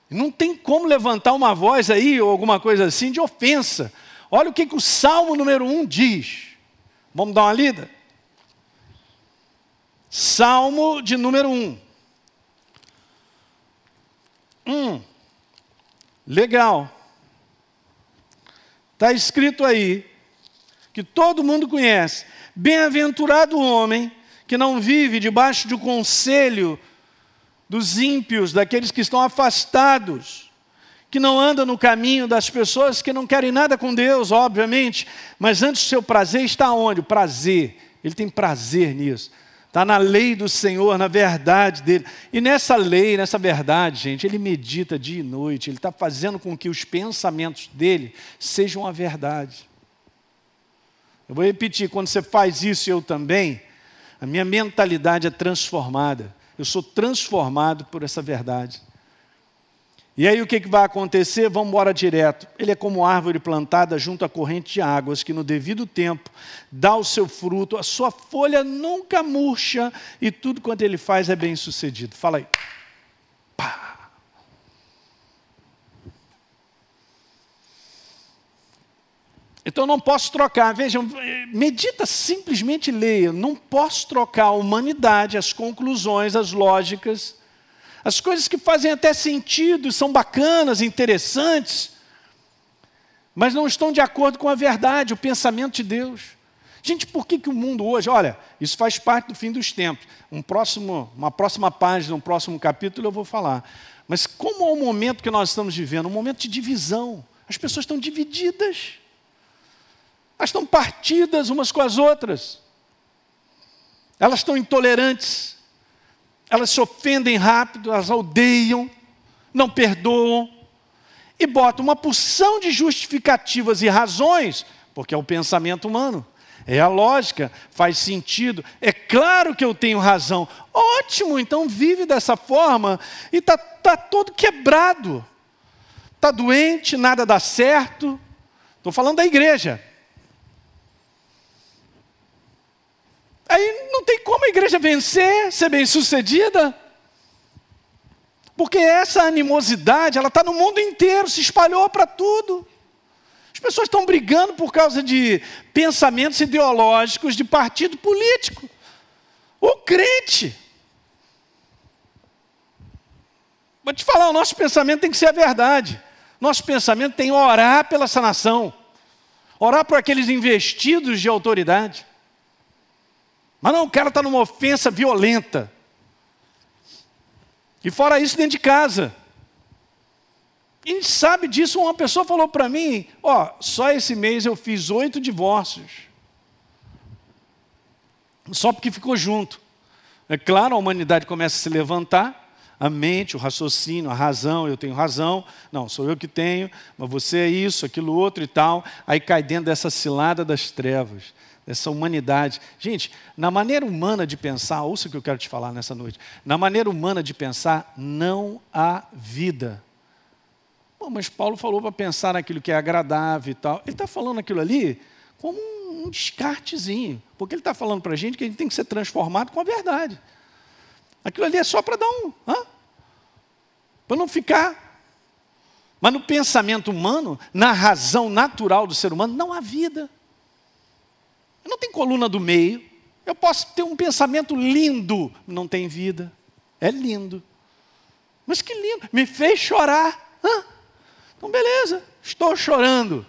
Não tem como levantar uma voz aí ou alguma coisa assim de ofensa. Olha o que, que o Salmo número 1 diz. Vamos dar uma lida? Salmo de número 1. Hum, legal. Está escrito aí, que todo mundo conhece. Bem-aventurado o homem que não vive debaixo do conselho dos ímpios, daqueles que estão afastados, que não anda no caminho das pessoas que não querem nada com Deus, obviamente, mas antes o seu prazer está onde? O prazer. Ele tem prazer nisso. Está na lei do Senhor, na verdade dele. E nessa lei, nessa verdade, gente, ele medita dia e noite, ele está fazendo com que os pensamentos dele sejam a verdade. Eu vou repetir: quando você faz isso, eu também, a minha mentalidade é transformada. Eu sou transformado por essa verdade. E aí o que, vai acontecer? Vamos embora direto. Ele é como árvore plantada junto à corrente de águas, que no devido tempo dá o seu fruto, a sua folha nunca murcha e tudo quanto ele faz é bem sucedido. Fala aí. Então não posso trocar, vejam, medita simplesmente leia. Não posso trocar a humanidade, as conclusões, as lógicas as coisas que fazem até sentido, são bacanas, interessantes, mas não estão de acordo com a verdade, o pensamento de Deus. Gente, por que, que o mundo hoje, olha, isso faz parte do fim dos tempos. Um próximo, uma próxima página, um próximo capítulo eu vou falar. Mas como é o momento que nós estamos vivendo? Um momento de divisão. As pessoas estão divididas. Elas estão partidas umas com as outras. Elas estão intolerantes elas se ofendem rápido, elas odeiam, não perdoam, e botam uma porção de justificativas e razões, porque é o pensamento humano, é a lógica, faz sentido, é claro que eu tenho razão. Ótimo, então vive dessa forma e está tá todo quebrado, está doente, nada dá certo. Estou falando da igreja. Aí não tem como a igreja vencer, ser bem sucedida. Porque essa animosidade, ela está no mundo inteiro, se espalhou para tudo. As pessoas estão brigando por causa de pensamentos ideológicos de partido político. O crente. Vou te falar, o nosso pensamento tem que ser a verdade. Nosso pensamento tem orar pela essa nação. Orar por aqueles investidos de autoridade. Mas não, o cara está numa ofensa violenta. E fora isso, dentro de casa. E a gente sabe disso. Uma pessoa falou para mim: Ó, só esse mês eu fiz oito divórcios. Só porque ficou junto. É claro, a humanidade começa a se levantar. A mente, o raciocínio, a razão, eu tenho razão, não, sou eu que tenho, mas você é isso, aquilo outro e tal. Aí cai dentro dessa cilada das trevas essa humanidade. Gente, na maneira humana de pensar, ouça o que eu quero te falar nessa noite. Na maneira humana de pensar, não há vida. Bom, mas Paulo falou para pensar naquilo que é agradável e tal. Ele está falando aquilo ali como um descartezinho, porque ele está falando para a gente que a gente tem que ser transformado com a verdade. Aquilo ali é só para dar um, para não ficar. Mas no pensamento humano, na razão natural do ser humano, não há vida. Não tem coluna do meio. Eu posso ter um pensamento lindo, não tem vida. É lindo. Mas que lindo, me fez chorar. Hã? Então, beleza, estou chorando.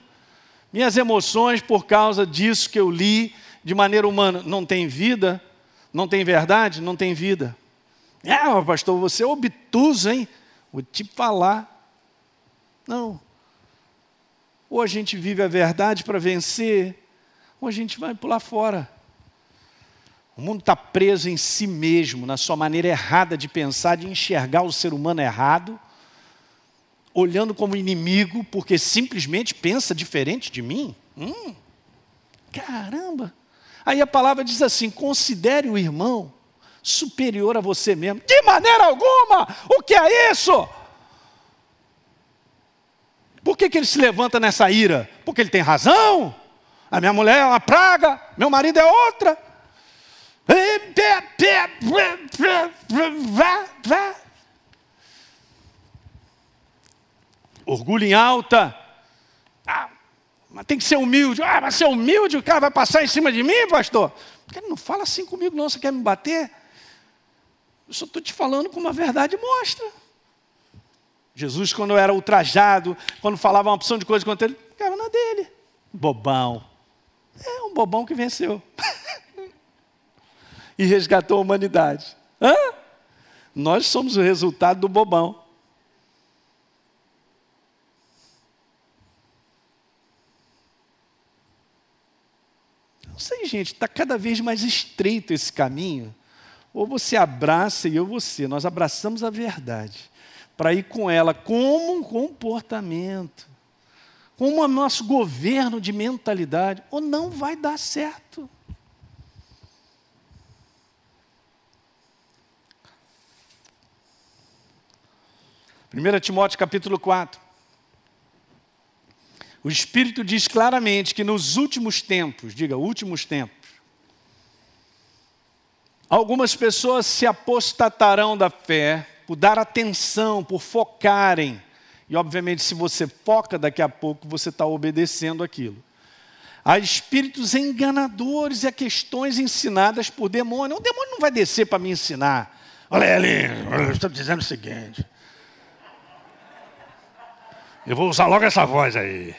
Minhas emoções, por causa disso que eu li de maneira humana, não tem vida, não tem verdade, não tem vida. É, pastor, você é obtuso, hein? Vou te falar. Não. Ou a gente vive a verdade para vencer, ou a gente vai pular fora. O mundo está preso em si mesmo, na sua maneira errada de pensar, de enxergar o ser humano errado, olhando como inimigo, porque simplesmente pensa diferente de mim. Hum, caramba! Aí a palavra diz assim: considere o irmão superior a você mesmo. De maneira alguma! O que é isso? que, que ele se levanta nessa ira? Porque ele tem razão. A minha mulher é uma praga, meu marido é outra. Orgulho em alta. Ah, mas tem que ser humilde. Ah, mas ser humilde, o cara vai passar em cima de mim, pastor? Porque ele não fala assim comigo, não. Você quer me bater? Eu só estou te falando como a verdade mostra. Jesus, quando era ultrajado, quando falava uma opção de coisa contra ele, ficava na dele. Bobão. Um bobão que venceu. *laughs* e resgatou a humanidade. Hã? Nós somos o resultado do bobão. Não sei, gente, está cada vez mais estreito esse caminho. Ou você abraça e eu você. Nós abraçamos a verdade para ir com ela como um comportamento, como o nosso governo de mentalidade, ou não vai dar certo. 1 Timóteo capítulo 4. O Espírito diz claramente que nos últimos tempos, diga, últimos tempos, algumas pessoas se apostatarão da fé por dar atenção, por focarem. E, obviamente, se você foca, daqui a pouco você está obedecendo aquilo. A espíritos enganadores e a questões ensinadas por demônio. O demônio não vai descer para me ensinar. Olha ali, eu estou dizendo o seguinte. Eu vou usar logo essa voz aí.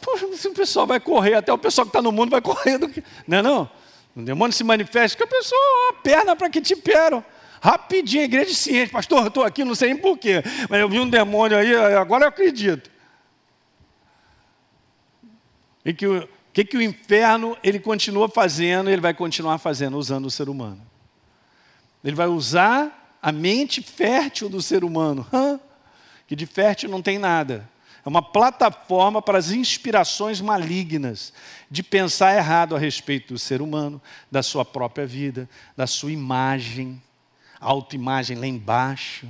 Poxa, o pessoal vai correr, até o pessoal que está no mundo vai correndo. Não é não? O demônio se manifesta que a pessoa, a perna para que te peram. Rapidinho, a igreja ciente. Pastor, eu estou aqui, não sei nem porquê. Mas eu vi um demônio aí, agora eu acredito. E que o que, que o inferno ele continua fazendo, ele vai continuar fazendo, usando o ser humano. Ele vai usar a mente fértil do ser humano, que de fértil não tem nada. É uma plataforma para as inspirações malignas de pensar errado a respeito do ser humano, da sua própria vida, da sua imagem, autoimagem lá embaixo.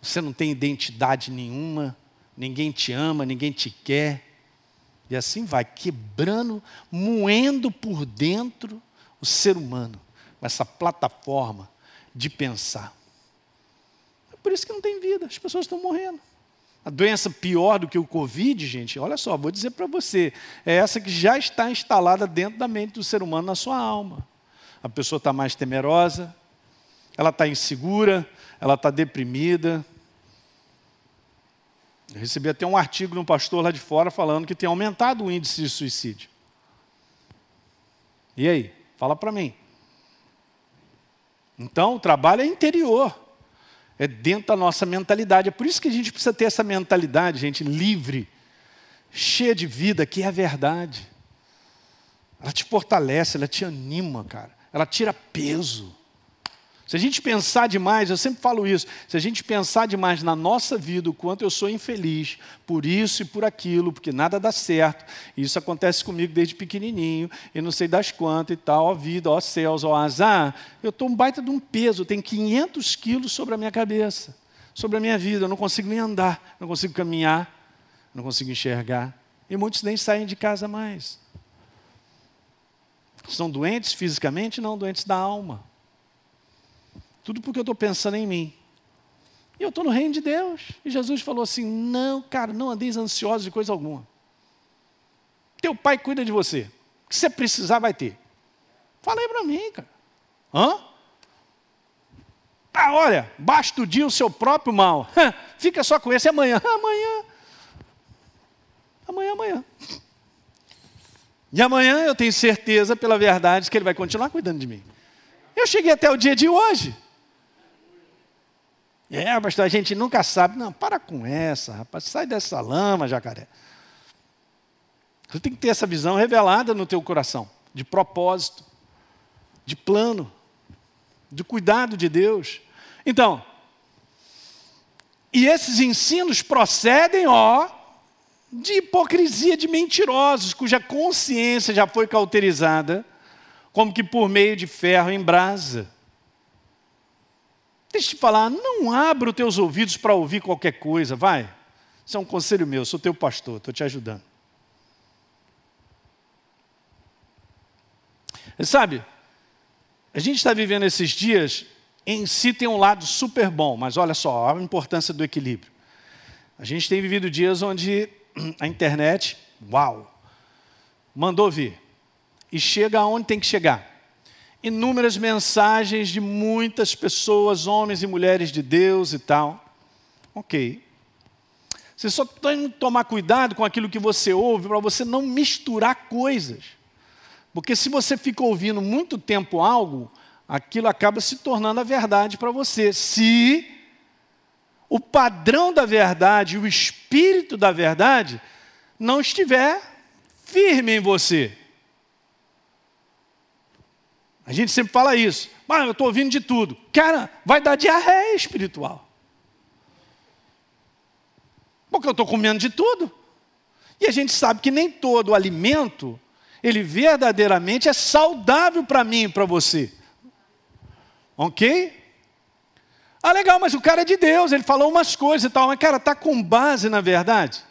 Você não tem identidade nenhuma, ninguém te ama, ninguém te quer. E assim vai, quebrando, moendo por dentro o ser humano, essa plataforma de pensar. É por isso que não tem vida, as pessoas estão morrendo. A doença pior do que o Covid, gente, olha só, vou dizer para você, é essa que já está instalada dentro da mente do ser humano, na sua alma. A pessoa está mais temerosa, ela está insegura, ela está deprimida. Eu recebi até um artigo de um pastor lá de fora falando que tem aumentado o índice de suicídio. E aí? Fala para mim. Então, o trabalho é interior. É dentro da nossa mentalidade. É por isso que a gente precisa ter essa mentalidade, gente, livre, cheia de vida, que é a verdade. Ela te fortalece, ela te anima, cara. Ela tira peso. Se a gente pensar demais, eu sempre falo isso, se a gente pensar demais na nossa vida, o quanto eu sou infeliz por isso e por aquilo, porque nada dá certo, isso acontece comigo desde pequenininho, e não sei das quantas e tal, ó vida, ó céus, ó azar, eu estou um baita de um peso, eu tenho 500 quilos sobre a minha cabeça, sobre a minha vida, eu não consigo nem andar, não consigo caminhar, não consigo enxergar, e muitos nem saem de casa mais. São doentes fisicamente? Não, doentes da alma. Tudo porque eu estou pensando em mim. E eu estou no reino de Deus. E Jesus falou assim: Não, cara, não andeis ansiosos de coisa alguma. Teu pai cuida de você. O que você precisar, vai ter. Fala aí para mim, cara. Hã? Ah, olha, basta o dia o seu próprio mal. *laughs* Fica só com esse amanhã. *laughs* Amanhã. Amanhã, amanhã. E amanhã eu tenho certeza, pela verdade, que Ele vai continuar cuidando de mim. Eu cheguei até o dia de hoje. É, pastor, a gente nunca sabe. Não, para com essa, rapaz. Sai dessa lama, jacaré. Você tem que ter essa visão revelada no teu coração, de propósito, de plano, de cuidado de Deus. Então, e esses ensinos procedem, ó, de hipocrisia de mentirosos, cuja consciência já foi cauterizada, como que por meio de ferro em brasa deixa eu te falar, não abra os teus ouvidos para ouvir qualquer coisa, vai. Isso é um conselho meu, sou teu pastor, estou te ajudando. Sabe, a gente está vivendo esses dias, em si tem um lado super bom, mas olha só a importância do equilíbrio. A gente tem vivido dias onde *clears throat* a internet, uau, mandou vir. E chega aonde tem que chegar. Inúmeras mensagens de muitas pessoas, homens e mulheres de Deus e tal. Ok. Você só tem que tomar cuidado com aquilo que você ouve para você não misturar coisas. Porque se você fica ouvindo muito tempo algo, aquilo acaba se tornando a verdade para você. Se o padrão da verdade, o espírito da verdade, não estiver firme em você. A gente sempre fala isso. Mas eu estou ouvindo de tudo. Cara, vai dar diarreia espiritual. Porque eu estou comendo de tudo. E a gente sabe que nem todo alimento, ele verdadeiramente é saudável para mim e para você. Ok? Ah, legal, mas o cara é de Deus, ele falou umas coisas e tal. Mas, cara, está com base na verdade?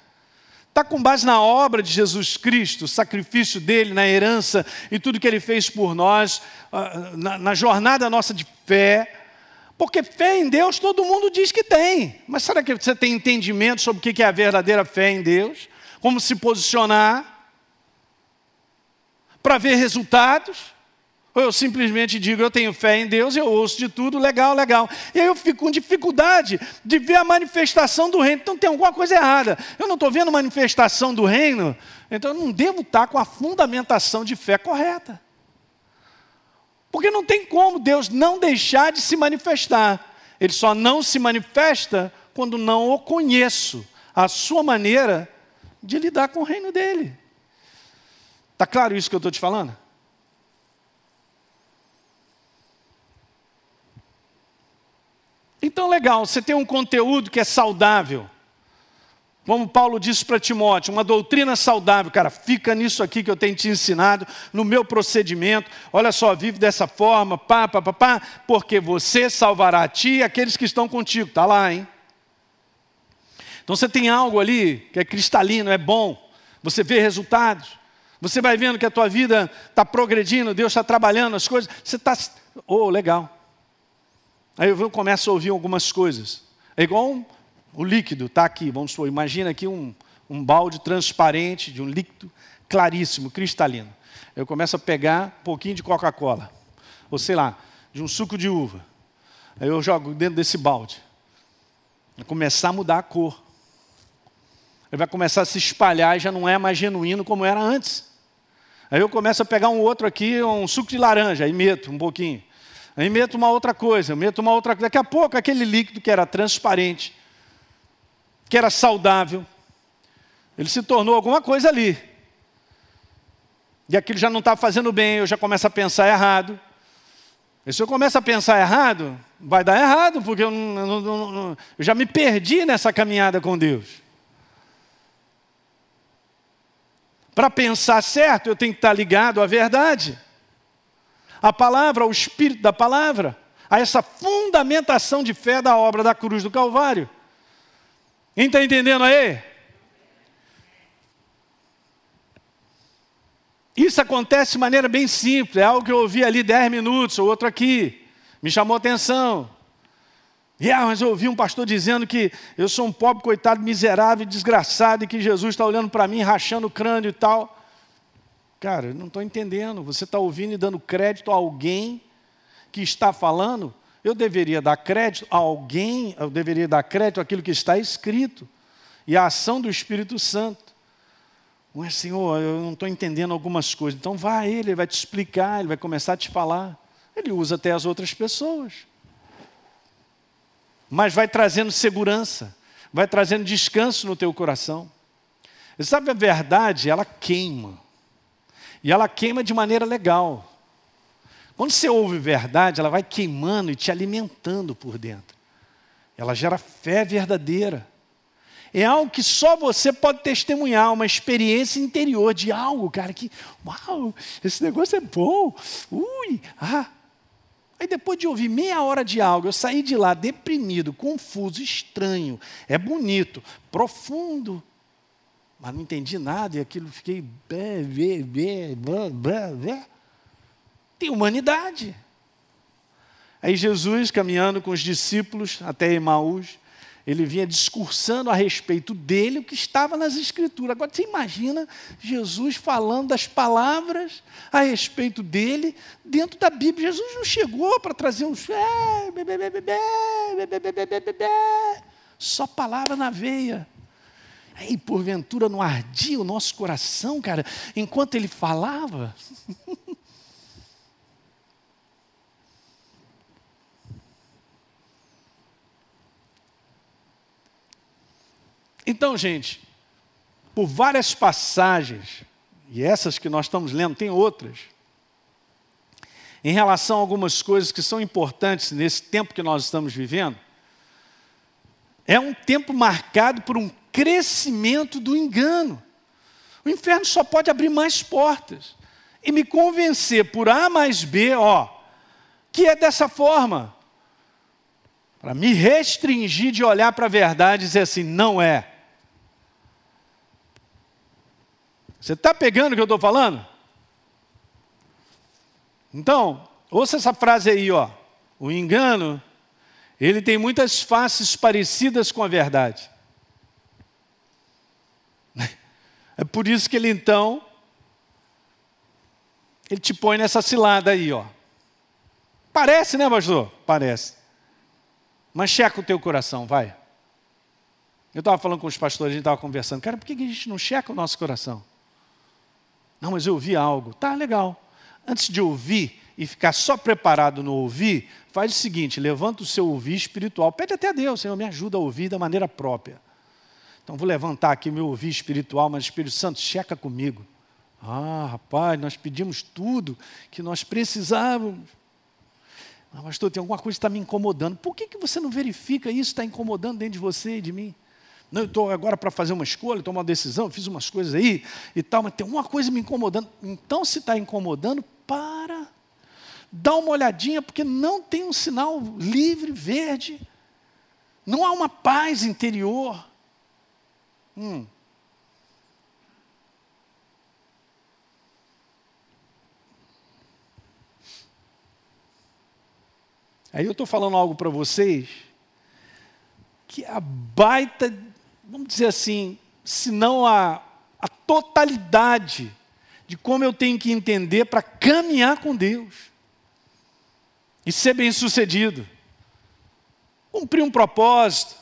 Está com base na obra de Jesus Cristo, o sacrifício dele, na herança e tudo que ele fez por nós, ah, na, na jornada nossa de fé. Porque fé em Deus todo mundo diz que tem. Mas será que você tem entendimento sobre o que é a verdadeira fé em Deus? Como se posicionar? Para ver resultados? Ou eu simplesmente digo, eu tenho fé em Deus, eu ouço de tudo, legal, legal. E aí eu fico com dificuldade de ver a manifestação do reino. Então tem alguma coisa errada. Eu não estou vendo manifestação do reino, então eu não devo estar com a fundamentação de fé correta. Porque não tem como Deus não deixar de se manifestar. Ele só não se manifesta quando não o conheço, a sua maneira de lidar com o reino dele. Está claro isso que eu estou te falando? Então, legal, você tem um conteúdo que é saudável. Como Paulo disse para Timóteo, uma doutrina saudável, cara, fica nisso aqui que eu tenho te ensinado, no meu procedimento. Olha só, vive dessa forma, pá, pá, pá, pá, porque você salvará a ti e aqueles que estão contigo. Está lá, hein? Então você tem algo ali que é cristalino, é bom, você vê resultados, você vai vendo que a tua vida está progredindo, Deus está trabalhando as coisas, você está. Oh, legal. Aí eu começo a ouvir algumas coisas. É igual um, o líquido, está aqui, vamos supor, imagina aqui um, um balde transparente de um líquido claríssimo, cristalino. Eu começo a pegar um pouquinho de Coca-Cola, ou sei lá, de um suco de uva. Aí eu jogo dentro desse balde. Vai começar a mudar a cor. Ele vai começar a se espalhar e já não é mais genuíno como era antes. Aí eu começo a pegar um outro aqui, um suco de laranja, aí meto um pouquinho. Aí meto uma outra coisa, meto uma outra coisa. Daqui a pouco, aquele líquido que era transparente, que era saudável, ele se tornou alguma coisa ali. E aquilo já não está fazendo bem, eu já começo a pensar errado. E se eu começo a pensar errado, vai dar errado, porque eu, não, não, não, eu já me perdi nessa caminhada com Deus. Para pensar certo, eu tenho que estar ligado à verdade a palavra, ao espírito da palavra, a essa fundamentação de fé da obra da cruz do Calvário. Quem está entendendo aí? Isso acontece de maneira bem simples, é algo que eu ouvi ali dez minutos, ou outro aqui, me chamou atenção. E ah, mas eu ouvi um pastor dizendo que eu sou um pobre, coitado, miserável, desgraçado, e que Jesus está olhando para mim, rachando o crânio e tal. Cara, não estou entendendo. Você está ouvindo e dando crédito a alguém que está falando? Eu deveria dar crédito a alguém, eu deveria dar crédito àquilo que está escrito e à ação do Espírito Santo. Mas, Senhor, eu não estou entendendo algumas coisas. Então, vá a Ele, Ele vai te explicar, Ele vai começar a te falar. Ele usa até as outras pessoas. Mas vai trazendo segurança, vai trazendo descanso no teu coração. Sabe a verdade, ela queima. E ela queima de maneira legal. Quando você ouve verdade, ela vai queimando e te alimentando por dentro. Ela gera fé verdadeira. É algo que só você pode testemunhar, uma experiência interior de algo, cara, que, uau, esse negócio é bom. Ui, ah. Aí depois de ouvir meia hora de algo, eu saí de lá deprimido, confuso, estranho. É bonito, profundo. Mas não entendi nada e aquilo fiquei. Bé, bé, bé, bé. Tem humanidade. Aí Jesus, caminhando com os discípulos até Emaús, ele vinha discursando a respeito dele o que estava nas Escrituras. Agora você imagina Jesus falando das palavras a respeito dele dentro da Bíblia. Jesus não chegou para trazer uns. Só palavra na veia. Aí, porventura, não ardia o nosso coração, cara, enquanto ele falava? *laughs* Então, gente, por várias passagens, e essas que nós estamos lendo, tem outras, em relação a algumas coisas que são importantes nesse tempo que nós estamos vivendo, é um tempo marcado por um crescimento do engano. O inferno só pode abrir mais portas e me convencer por A mais B, ó, que é dessa forma. Para me restringir de olhar para a verdade e dizer assim, não é. Você está pegando o que eu estou falando? Então, ouça essa frase aí, ó. O engano, ele tem muitas faces parecidas com a verdade. É por isso que ele então, ele te põe nessa cilada aí, ó. Parece, né, pastor? Parece. Mas checa o teu coração, vai. Eu estava falando com os pastores, a gente estava conversando. Cara, por que a gente não checa o nosso coração? Não, mas eu ouvi algo. Tá, legal. Antes de ouvir e ficar só preparado no ouvir, faz o seguinte: levanta o seu ouvir espiritual. Pede até a Deus, Senhor, me ajuda a ouvir da maneira própria. Então vou levantar aqui meu ouvir espiritual, mas Espírito Santo, checa comigo. Ah, rapaz, nós pedimos tudo que nós precisávamos. Ah, pastor, tem alguma coisa que está me incomodando. Por que, que você não verifica isso está incomodando dentro de você e de mim? Não, eu estou agora para fazer uma escolha, tomar uma decisão, fiz umas coisas aí e tal, mas tem uma coisa me incomodando. Então, se está incomodando, para. Dá uma olhadinha, porque não tem um sinal livre, verde. Não há uma paz interior. Hum. Aí eu estou falando algo para vocês que a baita vamos dizer assim, se não a, a totalidade de como eu tenho que entender para caminhar com Deus e ser bem sucedido, cumprir um propósito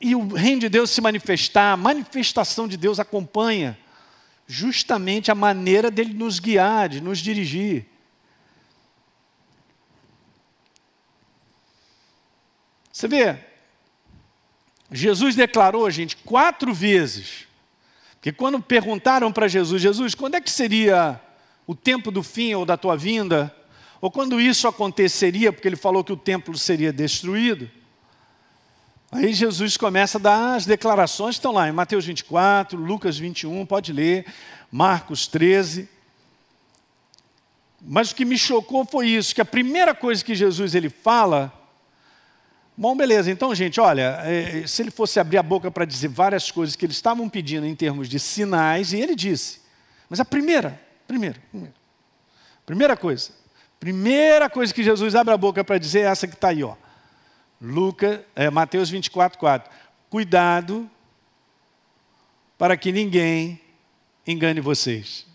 e o reino de Deus se manifestar, a manifestação de Deus acompanha justamente a maneira dele nos guiar, de nos dirigir. Você vê, Jesus declarou, gente, quatro vezes, que quando perguntaram para Jesus, Jesus, quando é que seria o tempo do fim ou da tua vinda? Ou quando isso aconteceria, porque ele falou que o templo seria destruído? Aí Jesus começa a dar as declarações, estão lá em Mateus 24, Lucas 21, pode ler, Marcos 13. Mas o que me chocou foi isso, que a primeira coisa que Jesus ele fala Bom, beleza. Então, gente, olha, é, se ele fosse abrir a boca para dizer várias coisas que eles estavam pedindo em termos de sinais, e ele disse. Mas a primeira, primeira, primeira, primeira coisa, primeira coisa que Jesus abre a boca para dizer é essa que está aí, ó. Lucas, é, Mateus 24, 4. Cuidado para que ninguém engane vocês.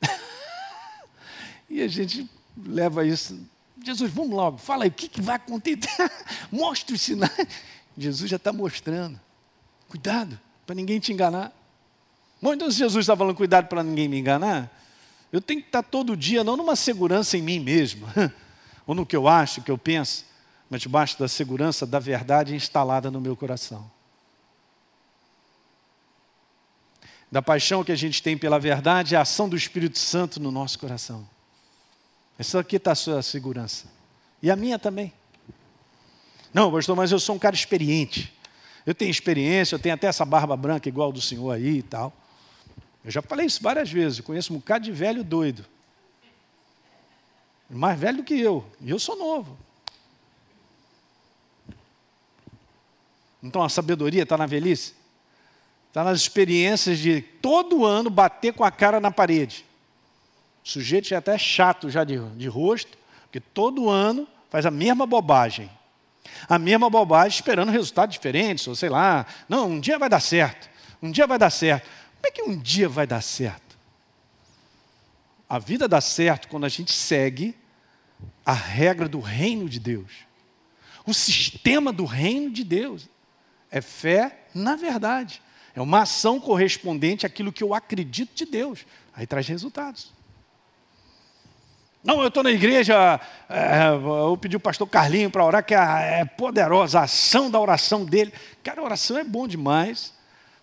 *laughs* e a gente leva isso Jesus, vamos logo, fala aí, o que, que vai acontecer? *laughs* Mostre os sinais. Jesus já está mostrando. Cuidado, para ninguém te enganar. Bom, então se Jesus está falando cuidado para ninguém me enganar, eu tenho que estar todo dia, não numa segurança em mim mesmo, *laughs* ou no que eu acho, que eu penso, mas debaixo da segurança da verdade instalada no meu coração. Da paixão que a gente tem pela verdade, a ação do Espírito Santo no nosso coração. Essa aqui está a sua segurança. E a minha também. Não, pastor, mas eu sou um cara experiente. Eu tenho experiência, eu tenho até essa barba branca igual do senhor aí e tal. Eu já falei isso várias vezes. Eu conheço um bocado de velho doido. mais velho do que eu, e eu sou novo. Então a sabedoria está na velhice? Está nas experiências de todo ano bater com a cara na parede. O sujeito já é até chato já de, de rosto, porque todo ano faz a mesma bobagem. A mesma bobagem esperando resultados diferentes, ou sei lá, não, um dia vai dar certo, um dia vai dar certo. Como é que um dia vai dar certo? A vida dá certo quando a gente segue a regra do reino de Deus. O sistema do reino de Deus é fé na verdade. É uma ação correspondente àquilo que eu acredito de Deus. Aí traz resultados. Não, eu estou na igreja, é, eu pedi o pastor Carlinho para orar, que é, é poderosa a ação da oração dele. Cara, a oração é bom demais.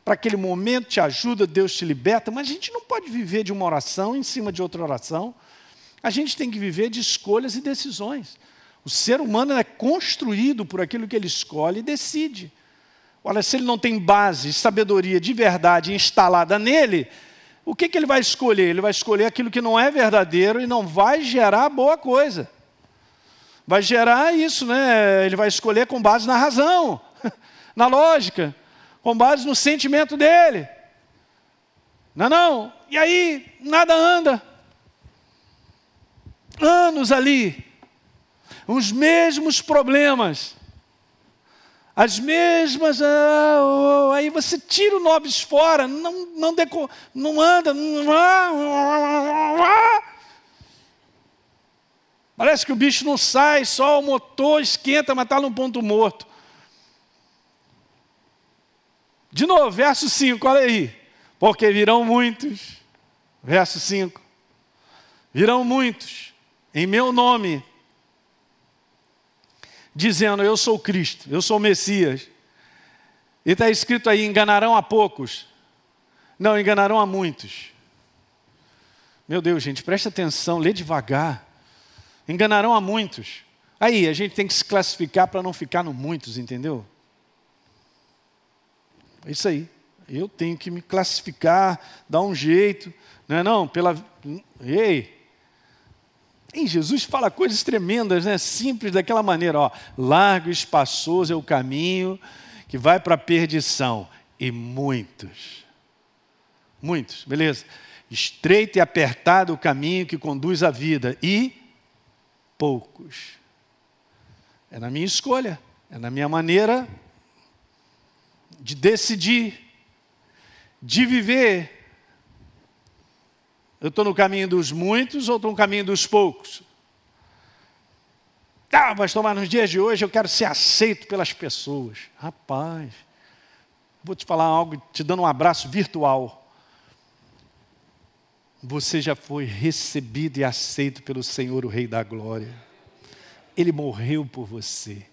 Para aquele momento te ajuda, Deus te liberta, mas a gente não pode viver de uma oração em cima de outra oração. A gente tem que viver de escolhas e decisões. O ser humano é construído por aquilo que ele escolhe e decide. Olha, se ele não tem base, sabedoria de verdade instalada nele, o que, que ele vai escolher? Ele vai escolher aquilo que não é verdadeiro e não vai gerar boa coisa. Vai gerar isso, né? Ele vai escolher com base na razão, *laughs* na lógica, com base no sentimento dele. Não, não. E aí, nada anda. Anos ali, os mesmos problemas as mesmas, ah, oh, aí você tira o nobis fora, não, não, deco, não anda, não, ah, parece que o bicho não sai, só o motor esquenta, mas está num ponto morto. De novo, verso 5, olha aí. Porque virão muitos, verso 5, virão muitos, em meu nome, dizendo: Eu sou Cristo, eu sou o Messias. E está escrito aí: enganarão a poucos. Não, enganarão a muitos. Meu Deus, gente, presta atenção, lê devagar. Enganarão a muitos. Aí, a gente tem que se classificar para não ficar no muitos, entendeu? É isso aí. Eu tenho que me classificar, dar um jeito, não é não? Pela. Ei, em Jesus fala coisas tremendas, né? simples daquela maneira. Ó, largo e espaçoso é o caminho que vai para a perdição. E muitos, muitos, beleza? Estreito e apertado o caminho que conduz à vida. E poucos. É na minha escolha, é na minha maneira de decidir, de viver eu estou no caminho dos muitos ou estou no caminho dos poucos? Ah, mas nos dias de hoje eu quero ser aceito pelas pessoas. Rapaz, vou te falar algo, te dando um abraço virtual. Você já foi recebido e aceito pelo Senhor, o Rei da Glória. Ele morreu por você.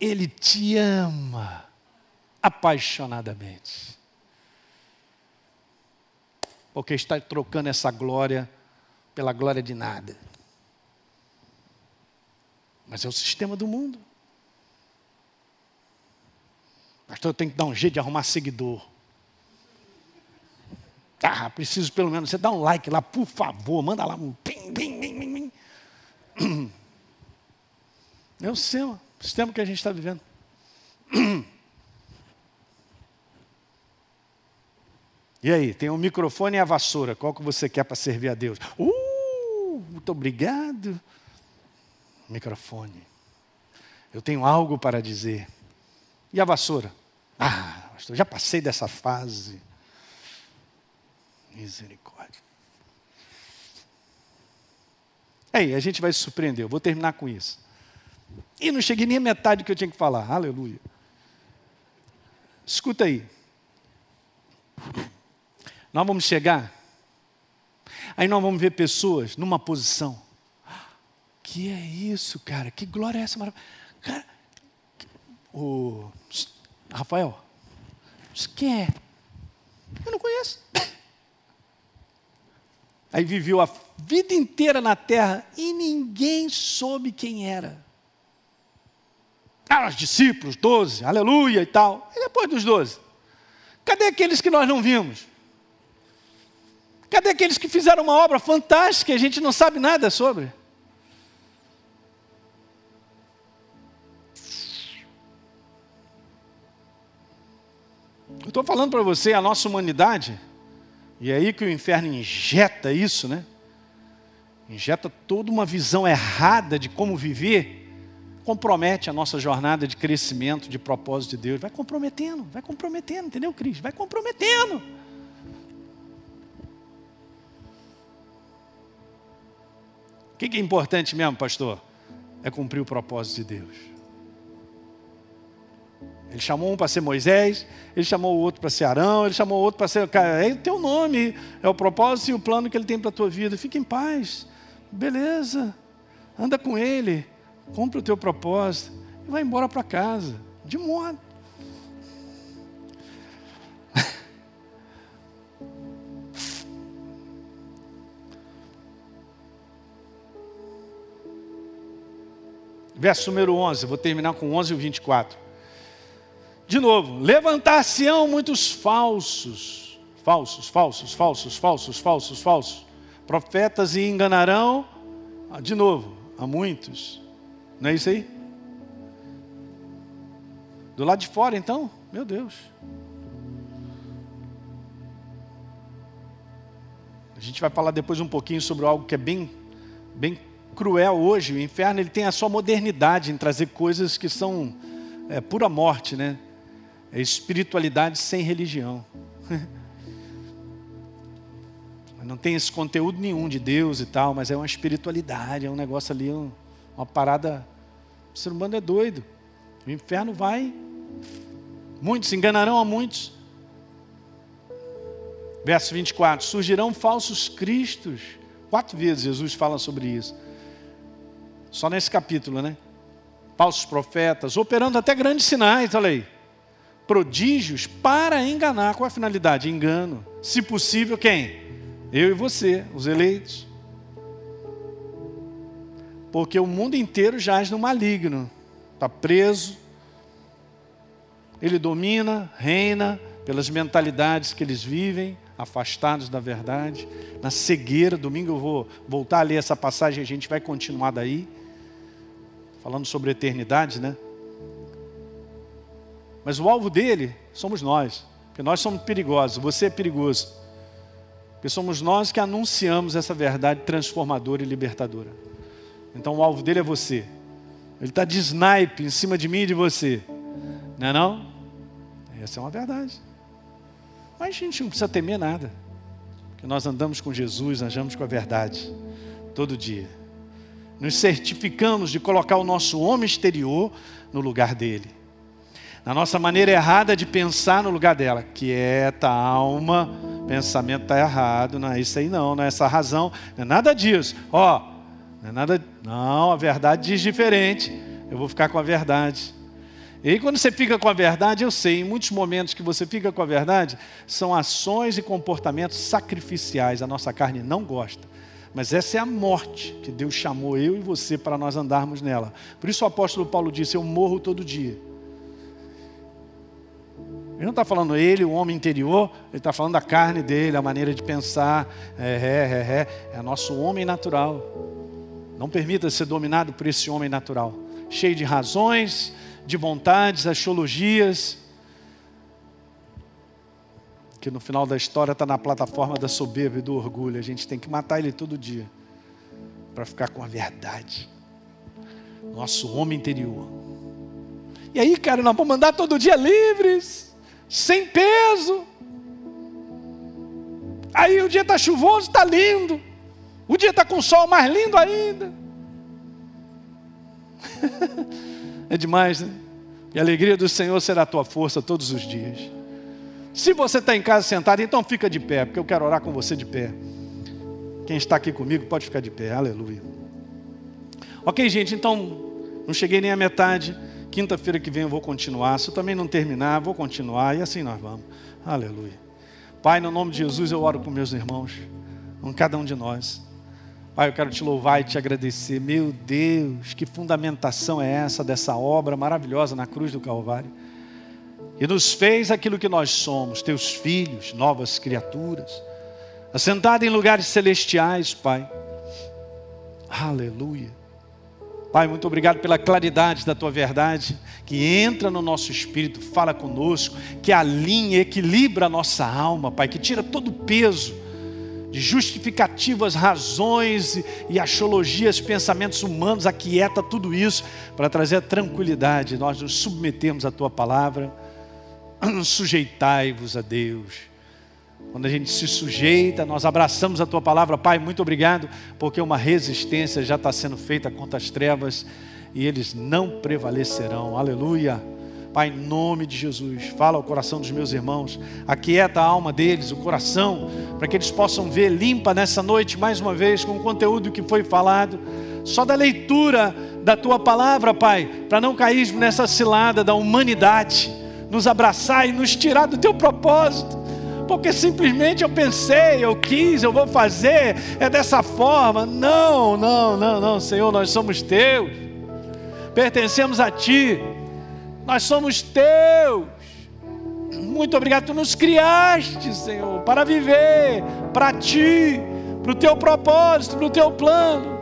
Ele te ama apaixonadamente porque está trocando essa glória pela glória de nada. Mas é o sistema do mundo. Pastor, eu tenho que dar um jeito de arrumar seguidor. Ah, preciso pelo menos você dá um like lá, por favor, manda lá um pim, pim, pim, pim. É o sistema, o sistema que a gente está vivendo. E aí, tem o um microfone e a vassoura. Qual que você quer para servir a Deus? Uh, muito obrigado. Microfone. Eu tenho algo para dizer. E a vassoura? Ah, pastor, já passei dessa fase. Misericórdia. Aí, a gente vai se surpreender. Eu vou terminar com isso. E não cheguei nem a metade do que eu tinha que falar. Aleluia. Escuta aí. Nós vamos chegar, aí nós vamos ver pessoas numa posição. Que é isso, cara? Que glória é essa maravilha? Cara, o Rafael, quem é? Eu não conheço. Aí viveu a vida inteira na terra e ninguém soube quem era. Ah, os discípulos, doze, aleluia e tal. E depois dos doze? Cadê aqueles que nós não vimos? Cadê aqueles que fizeram uma obra fantástica e a gente não sabe nada sobre? Eu estou falando para você, a nossa humanidade, e é aí que o inferno injeta isso, né? Injeta toda uma visão errada de como viver, compromete a nossa jornada de crescimento, de propósito de Deus. Vai comprometendo, vai comprometendo, entendeu, Cris? Vai comprometendo. O que é importante mesmo, pastor? É cumprir o propósito de Deus. Ele chamou um para ser Moisés, ele chamou o outro para ser Arão, ele chamou o outro para ser. É o teu nome, é o propósito e o plano que ele tem para a tua vida. Fica em paz, beleza, anda com ele, cumpre o teu propósito e vai embora para casa, de modo. Verso número 11, vou terminar com 11 e 24. De novo, levantar-se-ão muitos falsos, falsos, falsos, falsos, falsos, falsos, falsos, profetas e enganarão, ah, de novo, a muitos. Não é isso aí? Do lado de fora, então, meu Deus. A gente vai falar depois um pouquinho sobre algo que é bem, bem cruel hoje. O inferno ele tem a sua modernidade em trazer coisas que são é, pura morte, né? É espiritualidade sem religião. *laughs* Não tem esse conteúdo nenhum de Deus e tal, mas é uma espiritualidade, é um negócio ali, uma parada. O ser humano é doido. O inferno vai. Muitos enganarão a muitos. Verso 24: surgirão falsos cristos. Quatro vezes Jesus fala sobre isso. Só nesse capítulo, né? Falsos profetas, operando até grandes sinais, olha aí prodígios para enganar. Qual é a finalidade? Engano. Se possível, quem? Eu e você, os eleitos. Porque o mundo inteiro jaz no maligno, está preso, ele domina, reina pelas mentalidades que eles vivem, afastados da verdade, na cegueira. Domingo eu vou voltar a ler essa passagem, a gente vai continuar daí, falando sobre eternidade, né? Mas o alvo dele somos nós, porque nós somos perigosos, você é perigoso. Porque somos nós que anunciamos essa verdade transformadora e libertadora. Então o alvo dele é você. Ele está de snipe em cima de mim e de você. Não é não? Essa é uma verdade. Mas a gente não precisa temer nada. Porque nós andamos com Jesus, andamos com a verdade. Todo dia. Nos certificamos de colocar o nosso homem exterior no lugar dele na nossa maneira errada de pensar no lugar dela. Quieta, alma, pensamento está errado, não é isso aí não, não é essa razão, não é nada disso. Ó, não é nada, não, a verdade diz diferente. Eu vou ficar com a verdade. E aí, quando você fica com a verdade, eu sei, em muitos momentos que você fica com a verdade, são ações e comportamentos sacrificiais. A nossa carne não gosta. Mas essa é a morte que Deus chamou eu e você para nós andarmos nela. Por isso o apóstolo Paulo disse: Eu morro todo dia. Ele não está falando ele, o homem interior, ele está falando da carne dele, a maneira de pensar. É, é, é, é, é nosso homem natural. Não permita ser dominado por esse homem natural, cheio de razões, de vontades, axiologias, que no final da história está na plataforma da soberba e do orgulho. A gente tem que matar ele todo dia para ficar com a verdade. Nosso homem interior. E aí, cara, nós vamos andar todo dia livres sem peso. Aí o dia está chuvoso, está lindo. O dia está com sol mais lindo ainda. *laughs* é demais, né? E a alegria do Senhor será a tua força todos os dias. Se você está em casa sentado, então fica de pé, porque eu quero orar com você de pé. Quem está aqui comigo pode ficar de pé, aleluia. Ok, gente, então não cheguei nem à metade. Quinta-feira que vem eu vou continuar. Se eu também não terminar, vou continuar. E assim nós vamos. Aleluia. Pai, no nome de Jesus eu oro com meus irmãos, com cada um de nós. Pai, eu quero te louvar e te agradecer. Meu Deus, que fundamentação é essa dessa obra maravilhosa na cruz do Calvário? E nos fez aquilo que nós somos, teus filhos, novas criaturas, assentados em lugares celestiais, Pai. Aleluia. Pai, muito obrigado pela claridade da tua verdade, que entra no nosso espírito, fala conosco, que alinha, equilibra a nossa alma, Pai, que tira todo o peso de justificativas, razões e axiologias, pensamentos humanos, aquieta tudo isso para trazer a tranquilidade. Nós nos submetemos à tua palavra, *clears throat* sujeitai-vos a Deus. Quando a gente se sujeita, nós abraçamos a tua palavra, Pai, muito obrigado, porque uma resistência já está sendo feita contra as trevas e eles não prevalecerão. Aleluia. Pai, em nome de Jesus, fala ao coração dos meus irmãos, aquieta a alma deles, o coração, para que eles possam ver limpa nessa noite, mais uma vez, com o conteúdo que foi falado, só da leitura da tua palavra, Pai, para não cairmos nessa cilada da humanidade, nos abraçar e nos tirar do teu propósito porque simplesmente eu pensei, eu quis, eu vou fazer, é dessa forma. Não, não, não, não, Senhor, nós somos teus, pertencemos a Ti, nós somos teus. Muito obrigado, Tu nos criaste, Senhor, para viver para Ti, para o Teu propósito, para o Teu plano.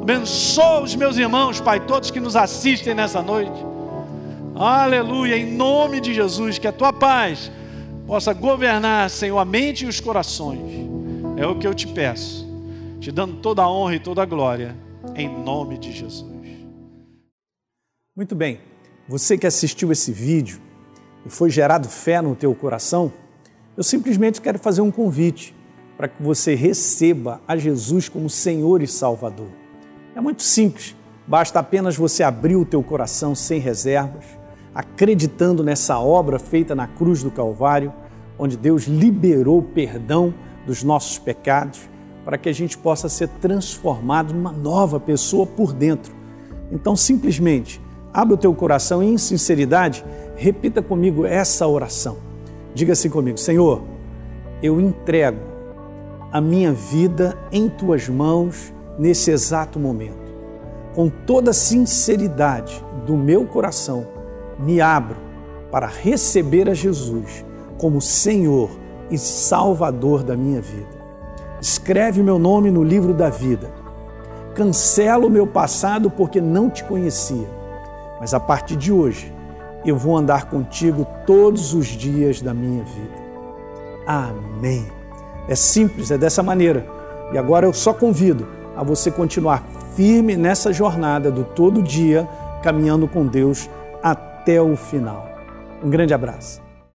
Abençoa os meus irmãos, Pai, todos que nos assistem nessa noite. Aleluia, em nome de Jesus, que a Tua paz possa governar, Senhor, a mente e os corações. É o que eu te peço, te dando toda a honra e toda a glória, em nome de Jesus. Muito bem, você que assistiu esse vídeo e foi gerado fé no teu coração, eu simplesmente quero fazer um convite para que você receba a Jesus como Senhor e Salvador. É muito simples, basta apenas você abrir o teu coração sem reservas acreditando nessa obra feita na cruz do Calvário, onde Deus liberou o perdão dos nossos pecados, para que a gente possa ser transformado numa nova pessoa por dentro. Então, simplesmente, abre o teu coração e, em sinceridade, repita comigo essa oração. Diga assim comigo: Senhor, eu entrego a minha vida em tuas mãos nesse exato momento. Com toda a sinceridade do meu coração, me abro para receber a Jesus como Senhor e Salvador da minha vida. Escreve meu nome no livro da vida. Cancela o meu passado porque não te conhecia, mas a partir de hoje eu vou andar contigo todos os dias da minha vida. Amém. É simples, é dessa maneira. E agora eu só convido a você continuar firme nessa jornada do todo dia, caminhando com Deus até o final. Um grande abraço.